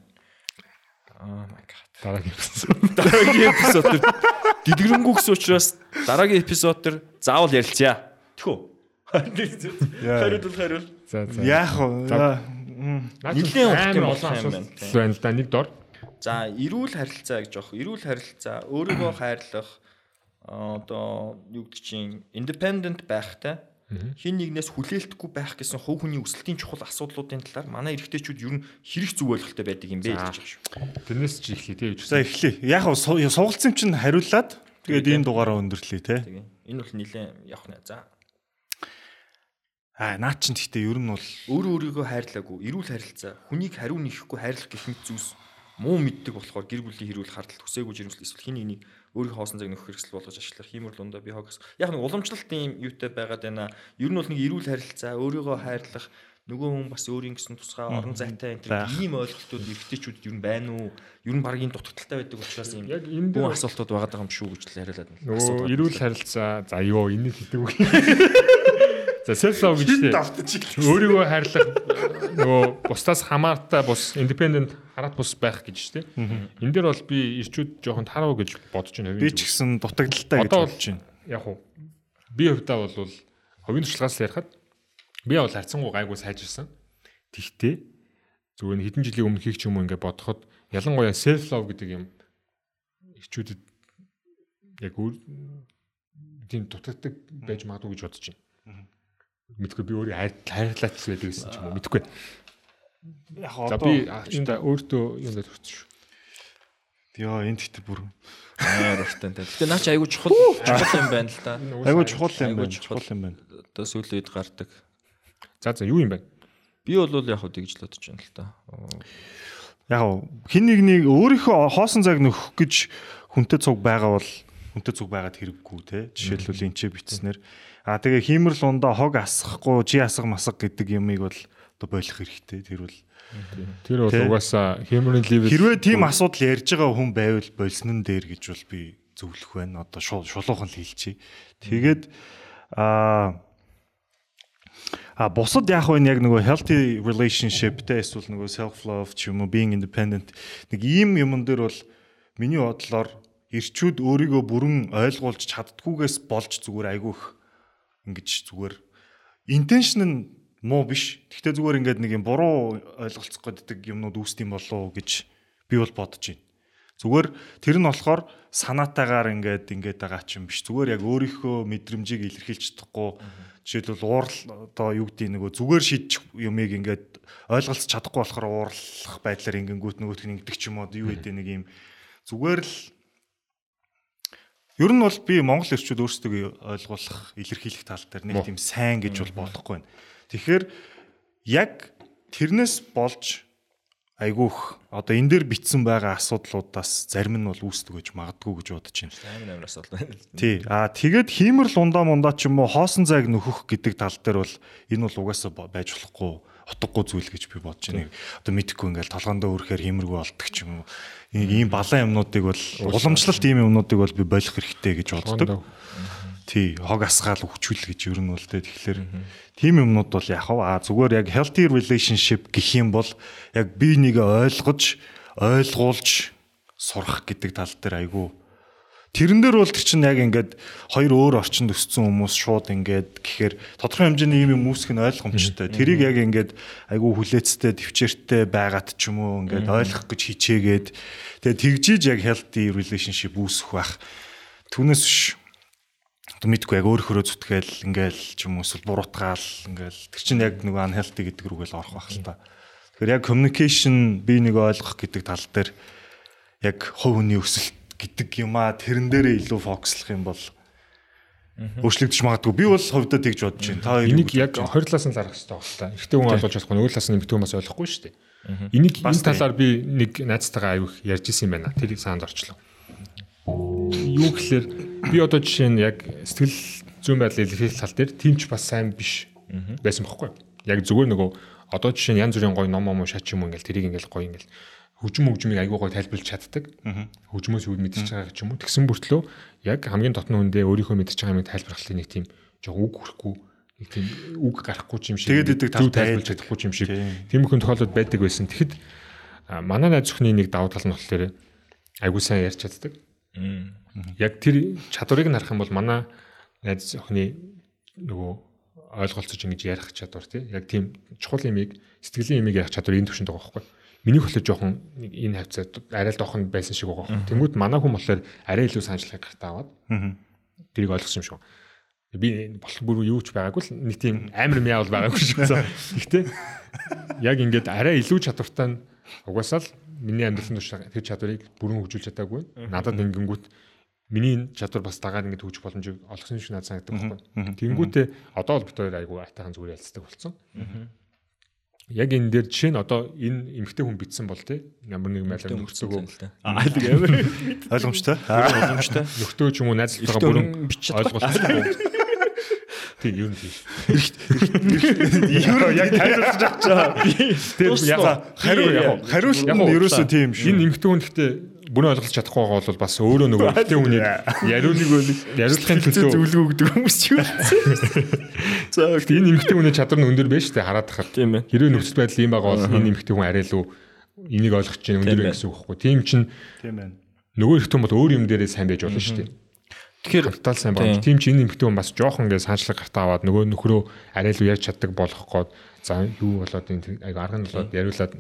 Oh my god. Дараагийн асуулт. *laughs* Дараагийн эпизод төр дэлгэрэнгүй гэсэн учраас дараагийн эпизод төр заавал ярилцъя. Тэхүү. *laughs* Хариулт хариул. За за. Яах вэ? Амар болох олон юм байна. байна л да. Нэг дор. За, эрүүл харилцаа гэж жоох. Эрүүл харилцаа өөрийгөө *clears throat* хайрлах одоо юу гэдэг чинь independent байхтай хин нэгнээс хүлээлтэхгүй байх гэсэн хувь хүний өсөлтийн чухал асуудлуудын талаар манай эрэгтэйчүүд ер нь хэрэг зүг ойлголттой байдаг юм бэ гэж байгаа шүү. Тэрнээс ч ихлий тий. За эхлэе. Яг нь суулцсан чинь хариуллаад тэгээд энэ дугаараа өндөрлөе те. Энэ бол нэлээд явах нэ. За. Аа наа чин гэхдээ ер нь бол Өөрөө өөрийгөө хайрлаагүй, эрүүл харилцаа, хүнийг хариу нэхэхгүй хайрлах гэх мэт зүйлс муу мэддэг болохоор гэр бүлийн хэрүүл хардтал төсөөгүй жирэмслэл эсвэл хин нэгнийг өөрийнхөө хоосон цаг нөхөх хэрэгсэл болгож ажиллах хиймэр лундаа би хогс. Яг нэг уламжлалт юм юутай байгаад байна. Ер нь бол нэг эрүүл харилцаа, өөрийгөө хайрлах нөгөө хүн бас өөрийн гэсэн тусгай орон зайтай энэ ийм ойлголтууд эргэжтэйчүүд ер нь байна уу? Ер нь багийн дутагдaltaй байдаг учраас юм. Яг энэ Бүх дээр асуултууд байгаа юм шүү гэж л яриалаад байна. нөгөө эрүүл харилцаа за ёо энийг үг. *laughs* За self love гэж. Өөрийгөө хайрлах нөгөө бусдаас хамаартай бус independent хараат бус байх гэж тий. Энэ дээр бол би ирчүүд жоохон тарав гэж бодож байна. би ч гэсэн дутагдaltaй гэж бодож байна. яг уу би хувьдаа бол хувийн туршлагаас ярихад би бол харьцангуй гайгүй сайжирсан. Тэгтээ зүгээр нэг хэдэн жилийн өмнө хийх ч юм уу ингээд бодоход ялангуяа self love гэдэг юм ирчүүдэд яг тийм дутагддаг байж магадгүй гэж бодож байна. Мэдгүй би өөрөө хайр- хайрлаач байдаг гэсэн ч юм уу мэдгүй. Яг За би энэ өөртөө юм дээр шүү. Яа энэ гэхдээ бүр Аа уртай. Гэтэ наа чи айгу чухал чухал юм байна л да. айгуу чухал юм Айгуу байна. чухал. Юм байна. Одоо сүүлийн үед гардаг. За за юу юм бэ? Би бол яг хөө тэгж л бодож байна л да. Яг хин нэгнийг өөрийнхөө хоосон цаг нөхөх гэж хүнтэй цуг байгаа бол хүнтэй цуг байгаад хэрэггүй те. Жишээлбэл энэ ч бичснээр аа тэгээ хиймэрл ундаа хог асахгүй жи асах масах гэдэг юмыг бол одоо болох хэрэгтэй. Тэр бол Тэр бол угаасаа human level хэрвээ тийм асуудал ярьж байгаа хүн байвал болсон нь дээр гэж бол би зөвлөх байна. Одоо шул- шулуухан л хэлчихье. Тэгээд аа А бусад яг вэ яг нөгөө healthy relationship тэ эсвэл нөгөө self love ч юм уу being independent нэг ийм юмн дээр бол миний бодлоор ирчүүд өөрийгөө бүрэн ойлгуулж чаддгүйгээс болж зүгээр айгүйх ингэж зүгээр intention нь муу биш. Гэхдээ зүгээр ингээд нэг юм буруу ойлголцох гэдэг юмнууд үүсдэм болов уу гэж би бол бодож байна. Зүгээр тэр нь болохоор санаатаагаар ингээд ингээд байгаа ч юм биш. Зүгээр яг өөрийнхөө мэдрэмжийг илэрхийлж чадахгүй жишээлбэл уурал одоо юу гэдэг нөгөө зүгээр шийдчих юмыг ингээд ойлголцож чадахгүй болохоор уурлах байдлаар ингэнгүүт нөгөөх нь ингэдэг ч юм уу юу гэдэг нэг юм зүгээр л Ер нь бол би Монгол эрчүүд өөрсдөө ойлгуулах, илэрхийлэх тал дээр нэг тийм сайн гэж бол бодохгүй байна. Тэгэхээр яг тэрнээс болж айгүйх одоо энэ дээр битсэн байгаа асуудлуудаас зарим нь бол үүсдэг гэж магадгүй гэж бодож байна. Амар амар асуудал байна. Тий. Аа тэгээд хиймэр лундаа мундаа ч юм уу хоосон зайг нөхөх гэдэг тал дээр бол энэ бол угаасаа байж болохгүй утгагүй зүйл гэж би бодож байна. Одоо мэдхгүй ингээл толгоондоо өрөхөр хиймэргүй болдог ч юм уу. Ийм балан юмнуудыг бол уламжлалт ийм юмнуудыг бол би болох хэрэгтэй гэж боддог. Тий, хог асгаал өвчүүл гэж ер нь бол тэ тэгэхээр тийм юмнууд бол яг аа зүгээр яг healthy relationship гэх юм бол яг би нэг ойлгож, ойлгуулж сурах гэдэг тал дээр айгүй Тэрэн дээр бол тэр чинь яг ингээд хоёр өөр орчинд өссөн хүмүүс шууд ингээд гэхээр тодорхой хэмжээний юм юм үүсэх нь ойлгомжтой. Тэрийг яг ингээд айгүй хүлээцтэй, төвчээртэй байгаад ч юм уу ингээд ойлгох гэж хичээгээд тэгээ тэгжиж яг healthy relationship үүсэх байх. Түүнээс биш мэдгүй яг өөрөөрөө зүтгээл ингээл ч юм уу эсвэл буруутгаал ингээл тэр чинь яг нөгөө unhealthy гэдэг рүүгээл орох байх л та. Тэгэхээр яг communication би нэг ойлгох гэдэг тал дээр яг хувь хүний өсөлт гэдэг юм а тэрэн дээрээ илүү фокуслах юм бол өөрчлөгдөж магадгүй. Би бол хувьдаа тэгж бодож байна. Та хоёрын Энийг яг хоёр талаас нь зарах хэрэгтэй байна. Эхтэй хүн ойлгож чадахгүй нөгөө талаас нь эмэгтэй хүн бас ойлгохгүй шүү дээ. Энийг энэ талаар би нэг найзтайгаа аявих ярьж исэн юм байна. Тэр санд орчлоо. Юу гэхээр би одоо жишээ нь яг сэтгэл зүйн байдлыг илэрхийлэх тал дээр тийм ч бас сайн биш байсан бохоггүй. Яг зүгээр нөгөө одоо жишээ нь янз бүрийн гоё ном ном шат юм ингээл тэрийг ингээл гоё ингээл хөгжим хөгжмийг аягүй гоё тайлбарлаж чаддаг. Хөгжмөөс юу мэдчихэж байгаа ч юм уу. Тэгсэн бүртлөө яг хамгийн дотны хүндээ өөрийнхөө мэдчихэж байгаа юм тайлбарлахлын нэг тийм жоо үг хүрэхгүй нэг тийм үг гарахгүй юм шиг Тэгээд зөв талтай тайлбарлаж чадахгүй юм шиг Тийм. их тохиолдол байдаг байсан. Тэгэхэд манай найз өхний нэг давуу тал нь болохоор айгуу сайн ярьж чаддаг. Яг тэр чадварыг нь харах юм бол манай найз өхний нөгөө ойлголцож ингэж ярих чадвар тий яг тийм чухал юмыг сэтгэлийн юмыг ярих чадвар энэ төвшөнд байгаа байхгүй. Миний хөдлөө жоохон энэ хавцаа арай л дохон байсан шиг байгаа. Тэнгүүд манай хүн болохоор арай илүү санджлахыг гартаа аваад тэрийг ойлгосон юм шиг. байна. Би болох бүр юу ч байгаагүй л нэг тийм амар мяа бол байгаагүй шүү дээ. Гэхдээ яг ингээд арай илүү чадвартай нь угаасаа л миний амьдралын турш тэр чадварыг бүрэн хөгжүүлж чадаагүй. Надад ингэнгүүт миний чадвар бас дагаад ингэж хөгжих боломжийг олгосон шиг надад санагддаг байхгүй. Тэнгүүтээ одоо л бит хоёр айгу айтайхан зүгээр ялцдаг болсон. Яг энэ дээр жишээ нь одоо энэ эмгтэй хүн битсэн бол тий ямар нэг майлаар нөхцөгөө Аа тийм амар Ойлгомжтой. боломжтой. нөхдөө ч юм уу найзлалтайгаа бүрэн бичиж ойлголцсон. Тийм ер нь тийм. Ер нь яг тайлбарлаж авчаа. Тэр яг Хариу яг хариулт нь ерөөсөө тийм шүү. Энэ эмгтэй хүн гэхдээ бүрэн ойлгож чадахгүй байгаа бол бас өөрөө нөгөө эмгтэй хүний яриулыг яриулахын төлөө зөвлөгөө өгдөг хүмүүс ч юм. За энэ эмгтэй хүний чадвар нь өндөр байж тээ хараад тахад. Тийм ээ. Хэрвээ нөхцөл байдал ийм байгаа бол энэ эмгтэй хүн арай л энийг ойлгож чинь өндөр байх гэсэн үг байхгүй. Тийм чинь Тийм байна. нөгөө эмгтэй хүн бол өөр юм дээрээ сайн байж болно шүү дээ. Тэгэхээр Гартал сайн байна. Тийм ч энэ эмгтэй хүн бас жоохон ингээ санчлаг гартаа аваад нөгөө нөхрөө арай л ярьж чаддаг болох гээд за юу болоод энэ арга нь болоод яриулаад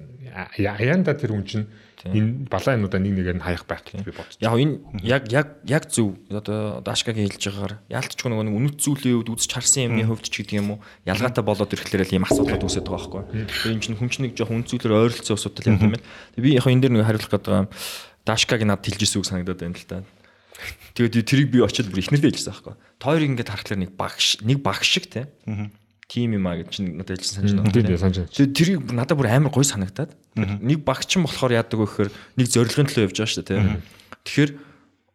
аяанда тэр хүн чинь энэ балаануудаа нэг нэгээр нь хаях байх гэж би бодчих. яг энэ яг яг яг зөв одоо Дашкагийн хэлж байгаагаар яалтчгүй нөгөө нэг үнэт зүйлийн хувьд үзэж харсан юмны хувьд ч гэдэг юм уу ялгаатай болоод ирэхлээр л ийм асуудлууд үүсэж байгаа байхгүй. Тэгээ энэ чинь хүн чинь нэг жоох үнэт зүйлээр ойролцсон асуудал юм байна. Тэгээ би яг энэ дээр нэг хариулах гэдэг юм Дашкагийн над хэлжсэн үг санагдаад байна л да. Тэгээд тэрийг би очиод бүр ихнэрдээ хэлжсэн байхгүй. Тойр ингээд харахаар нэг багш нэг багш шиг те. Тим юм а гэж чинь надад хэлсэн санаж байна. Тийм тийм санаж. Тэгээд тэрийг надад бүр амар гой санагдаад. Нэг багчин болохоор яадаг вэ гэхээр нэг зорилгын төлөө явж байгаа шүү дээ тийм. Тэгэхээр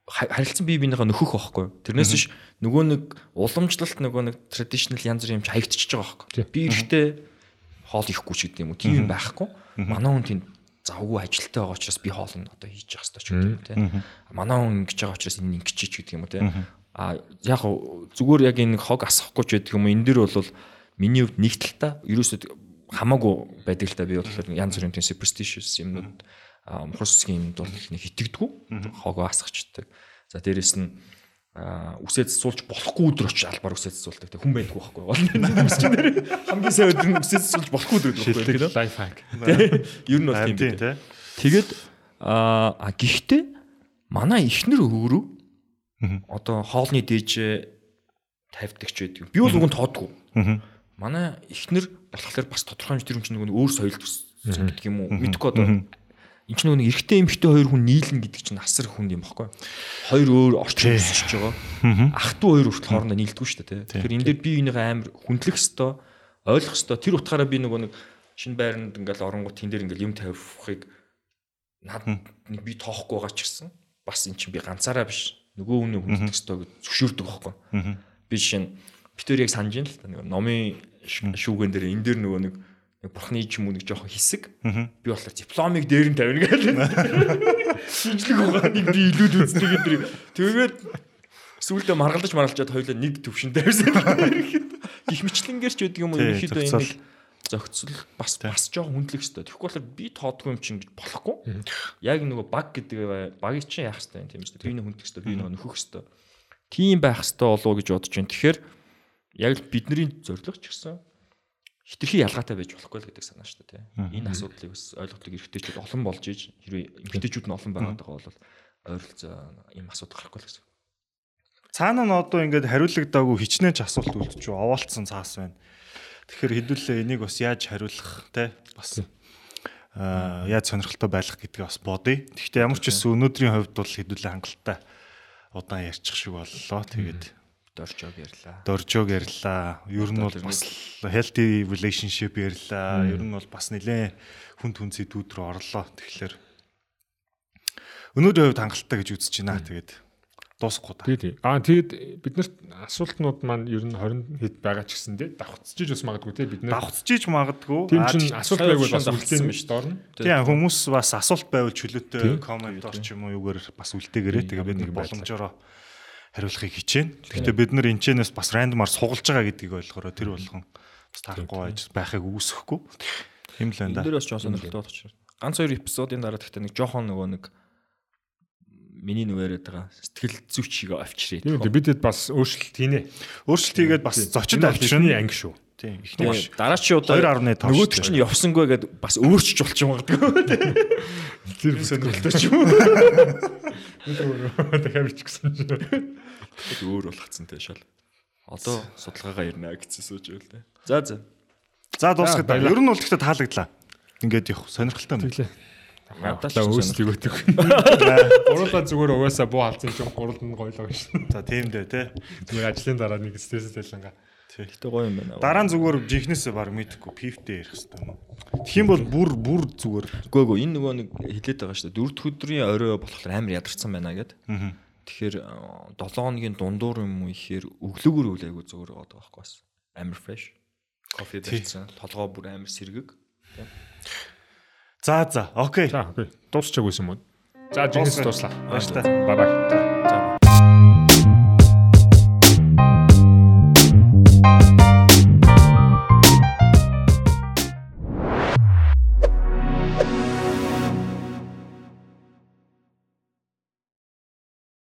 ха- харилцан бие биенийхээ нөхөх байхгүй. Тэрнээс биш нөгөө нэг уламжлалт нөгөө нэг traditional янз бүрийн юм чи хаягдчихж байгаа байхгүй. Би эрэхтэй хоол ихгүй ч гэдэг юм уу. Тийм байхгүй. Манай хүн тийм завгүй ажилттай байгаа учраас би хоол нь одоо хийж явах хэрэгтэй ч гэдэг юм тийм. Манай хүн ингэж байгаа учраас энэ ингэж чиж гэдэг юм уу тийм. А яг зүгээр яг энэ хог асахгүй ч гэдэг юм уу. Энэ дэр бол миний хувьд нэг талтай ерөөсөө хамаагүй байдаг л та би болохоор янз бүрийн тийм superstitious юмнууд а мухар сүсгийн юмд бол их нэг итгэдэггүй хогоо асгачдаг. За дээрэс нь үсээ цэцүүлж болохгүй өдөр очиж албаар үсээ цэцүүлдэг. Тэг хүн байдгүй байхгүй. Үсчин *laughs* дээр хамгийн сайн өдөр нь үсээ цэцүүлж болохгүй өдөр байхгүй. Шилдэг лайф хак. Ер нь бол тийм Тийм. Тэгээд а гэхдээ манай ихнэр өөрөө одоо хоолны дээжээ тавьдаг ч байдаг. Би бол үгэн тоодгүй. Манай ихнэр болохоор бас тодорхой хэмжээ тэр хүн чинь нөгөө нэг өөр соёлд өссөн гэдэг юм уу? Мэдгүй одоо энэ чинь нөгөө нэг эрэгтэй эмэгтэй хоёр хүн нийлнэ гэдэг чинь асар хүнд юм баггүй. Хоёр өөр орчин өсөж байгаа. Ах トゥ хоёр хүртэл хоорондоо нийлдэггүй шүү дээ. Тэгэхээр энэ дээр би энийгээ амар хүндлэх хэвээр ойлгох хэвээр тэр утгаараа би нөгөө нэг шинэ байранд ингээл оронгууд тэн дээр ингээл юм тавихыг над нэг би тоохгүй байгаа ч гэсэн бас эн чинь би ганцаараа биш нөгөө үнэ хүндлэх хэвээр зөвшөөрдөг байхгүй. Би жишээ нь битэр яг санаж ин л та нэг номын шүүгэн дээр энэ дээр нөгөө нэг нэг бурхны ч юм уу нэг жоохон хэсэг би болохоор дипломыг дээр нь тавина гэдэг. Шинжлэх ухааныг би илүүд үздэг гэдэг. Тэгээд сүүлдээ маргалдаж маргалжаад хоёулаа нэг төвшөнд тавьсан. Гэх мэтлэнгээр ч гэдэг юм уу Тий, ерөнхийдөө зохицол. энэ зохицол бас бас жоохон хүндлэх хэрэгтэй. Тэгэхгүй болохоор би тоодгүй юм чинь гэж болохгүй. Яг нөгөө баг гэдэг багийг чинь яах хэрэгтэй юм тийм. Би нэг хүндлэх хэрэгтэй, би нөгөө нөхөх хэрэгтэй. Тийм байх хэрэгтэй болов уу гэж бодож байна. Тэгэхээр яг л бидний зорилго ч гэсэн хитрхи ялгаатай байж болохгүй л гэдэг санаа шүү дээ. Энэ асуудлыг бас ойлгохлог эргэжтэйчүүд олон болж иж хэрвээ эмгтээчүүд нь олон байгаад байгаа бол ойролцоо ийм асуудал гарахгүй л гэсэн. Цаана нь одоо ингээд хариулагдаагүй хичнээн ч асуулт үлдчихв. Овоолцсон цаас байна. Тэгэхээр хэдүүлээ энийг бас яаж хариулах те бас аа яаж сонирхолтой байлгах гэдгийг бас бодъё. Гэхдээ ямар ч гэсэн өнөөдрийн хувьд бол хэдүүлээ хангалттай удаан ярьчих шиг боллоо. Тэгээд Доржог ярьлаа. доржог ярьлаа. Ер нь бол бас healthy relationship ярьлаа. Ер нь бол бас нэлээд хүнд хүн зэдвүүд рүү орлоо. Тэгэхээр өнөөдрийн хувьд хангалттай гэж үзэж байна. Тэгээд дуусахгүй да. Тий, тий. Аа тэгэд биднэрт асуултнууд маань ер нь 20 хэд байгаа ч гэсэн тий давхцчих бас магадгүй тий бид нар давхцжиж магадгүй. тийм тий- асуулт байвал бас үлдээн биш. доорно. Тийм хүмүүс бас асуулт байвал чөлөөтэй Тийм. комментор ч юм уу юугаар бас үлдээгээрээ тэгээ бид нэг боломжоор хариулахыг хичээнэ. Гэхдээ бид нар энэчнээс бас рандомаар сугалж байгаа гэдгийг ойлгохороо тэр болгон бас таахгүй байж байхыг үүсэхгүй. Тийм л байна Энэ да. бас жоохон сонирхолтой болох чинь. Ганц хоёр эпизодын дараа гэхдээ нэг жоохон нөгөө нэг миний нөгөө яриад байгаа сэтгэл зүйч шиг авчирээ. Тийм үү бидэд бас өөрчлөлт хийнэ. Өөрчлөлт хийгээд бас зочид бидний анги шүү. Тийм. Тэгээ дараачийн удаа 2.5 нөгөөт шүү чинь явсангүй гэдээ бас өөрчж болчих юм магадгүй. Тэр сонирхолтой ч юм уу. Дахиад бичих гэсэн чинь. өөр болгоцсон те шал. Одоо судалгаагаа ирнэ гэсэн сууж байл та. За за. За дуусгаад баярлалаа. ер нь бол гэхдээ таалагдлаа. Ингээд явах сонирхолтой юм. Тэглээ. Надад ч өөсөлийг өгдөг. Гурлаа зүгээр угаасаа буу халзан чинь гурал нь гойлоо гэж. За тийм дээ те. Нэг ажлын дараа нэг стресс таланга. Гэтэ гоё юм байна. Дараа нь зүгээр жинхнээсээ баг мэдэхгүй пивтэй ярих хэрэгтэй юм. Юм бол бүр бүр зүгээр. Үгүй эгүй энэ нөгөө нэг хилээд байгаа шүү дээ. Дөрөвд өдрийн орой болохоор амар ядарсан байна гэд. Тэгэхээр 7 хоногийн дундуур юм уу ихээр өглөөгөр үл айгу зүгээр байгаа байхгүй бас. Амар fresh. Кофе дэрсэн. Толгоо бүр амар сэргэг. За за окей. За окей. Дуусчихаг байсан юм уу? За Дуусгая. дуслаа. Баярлалаа. Бай бай.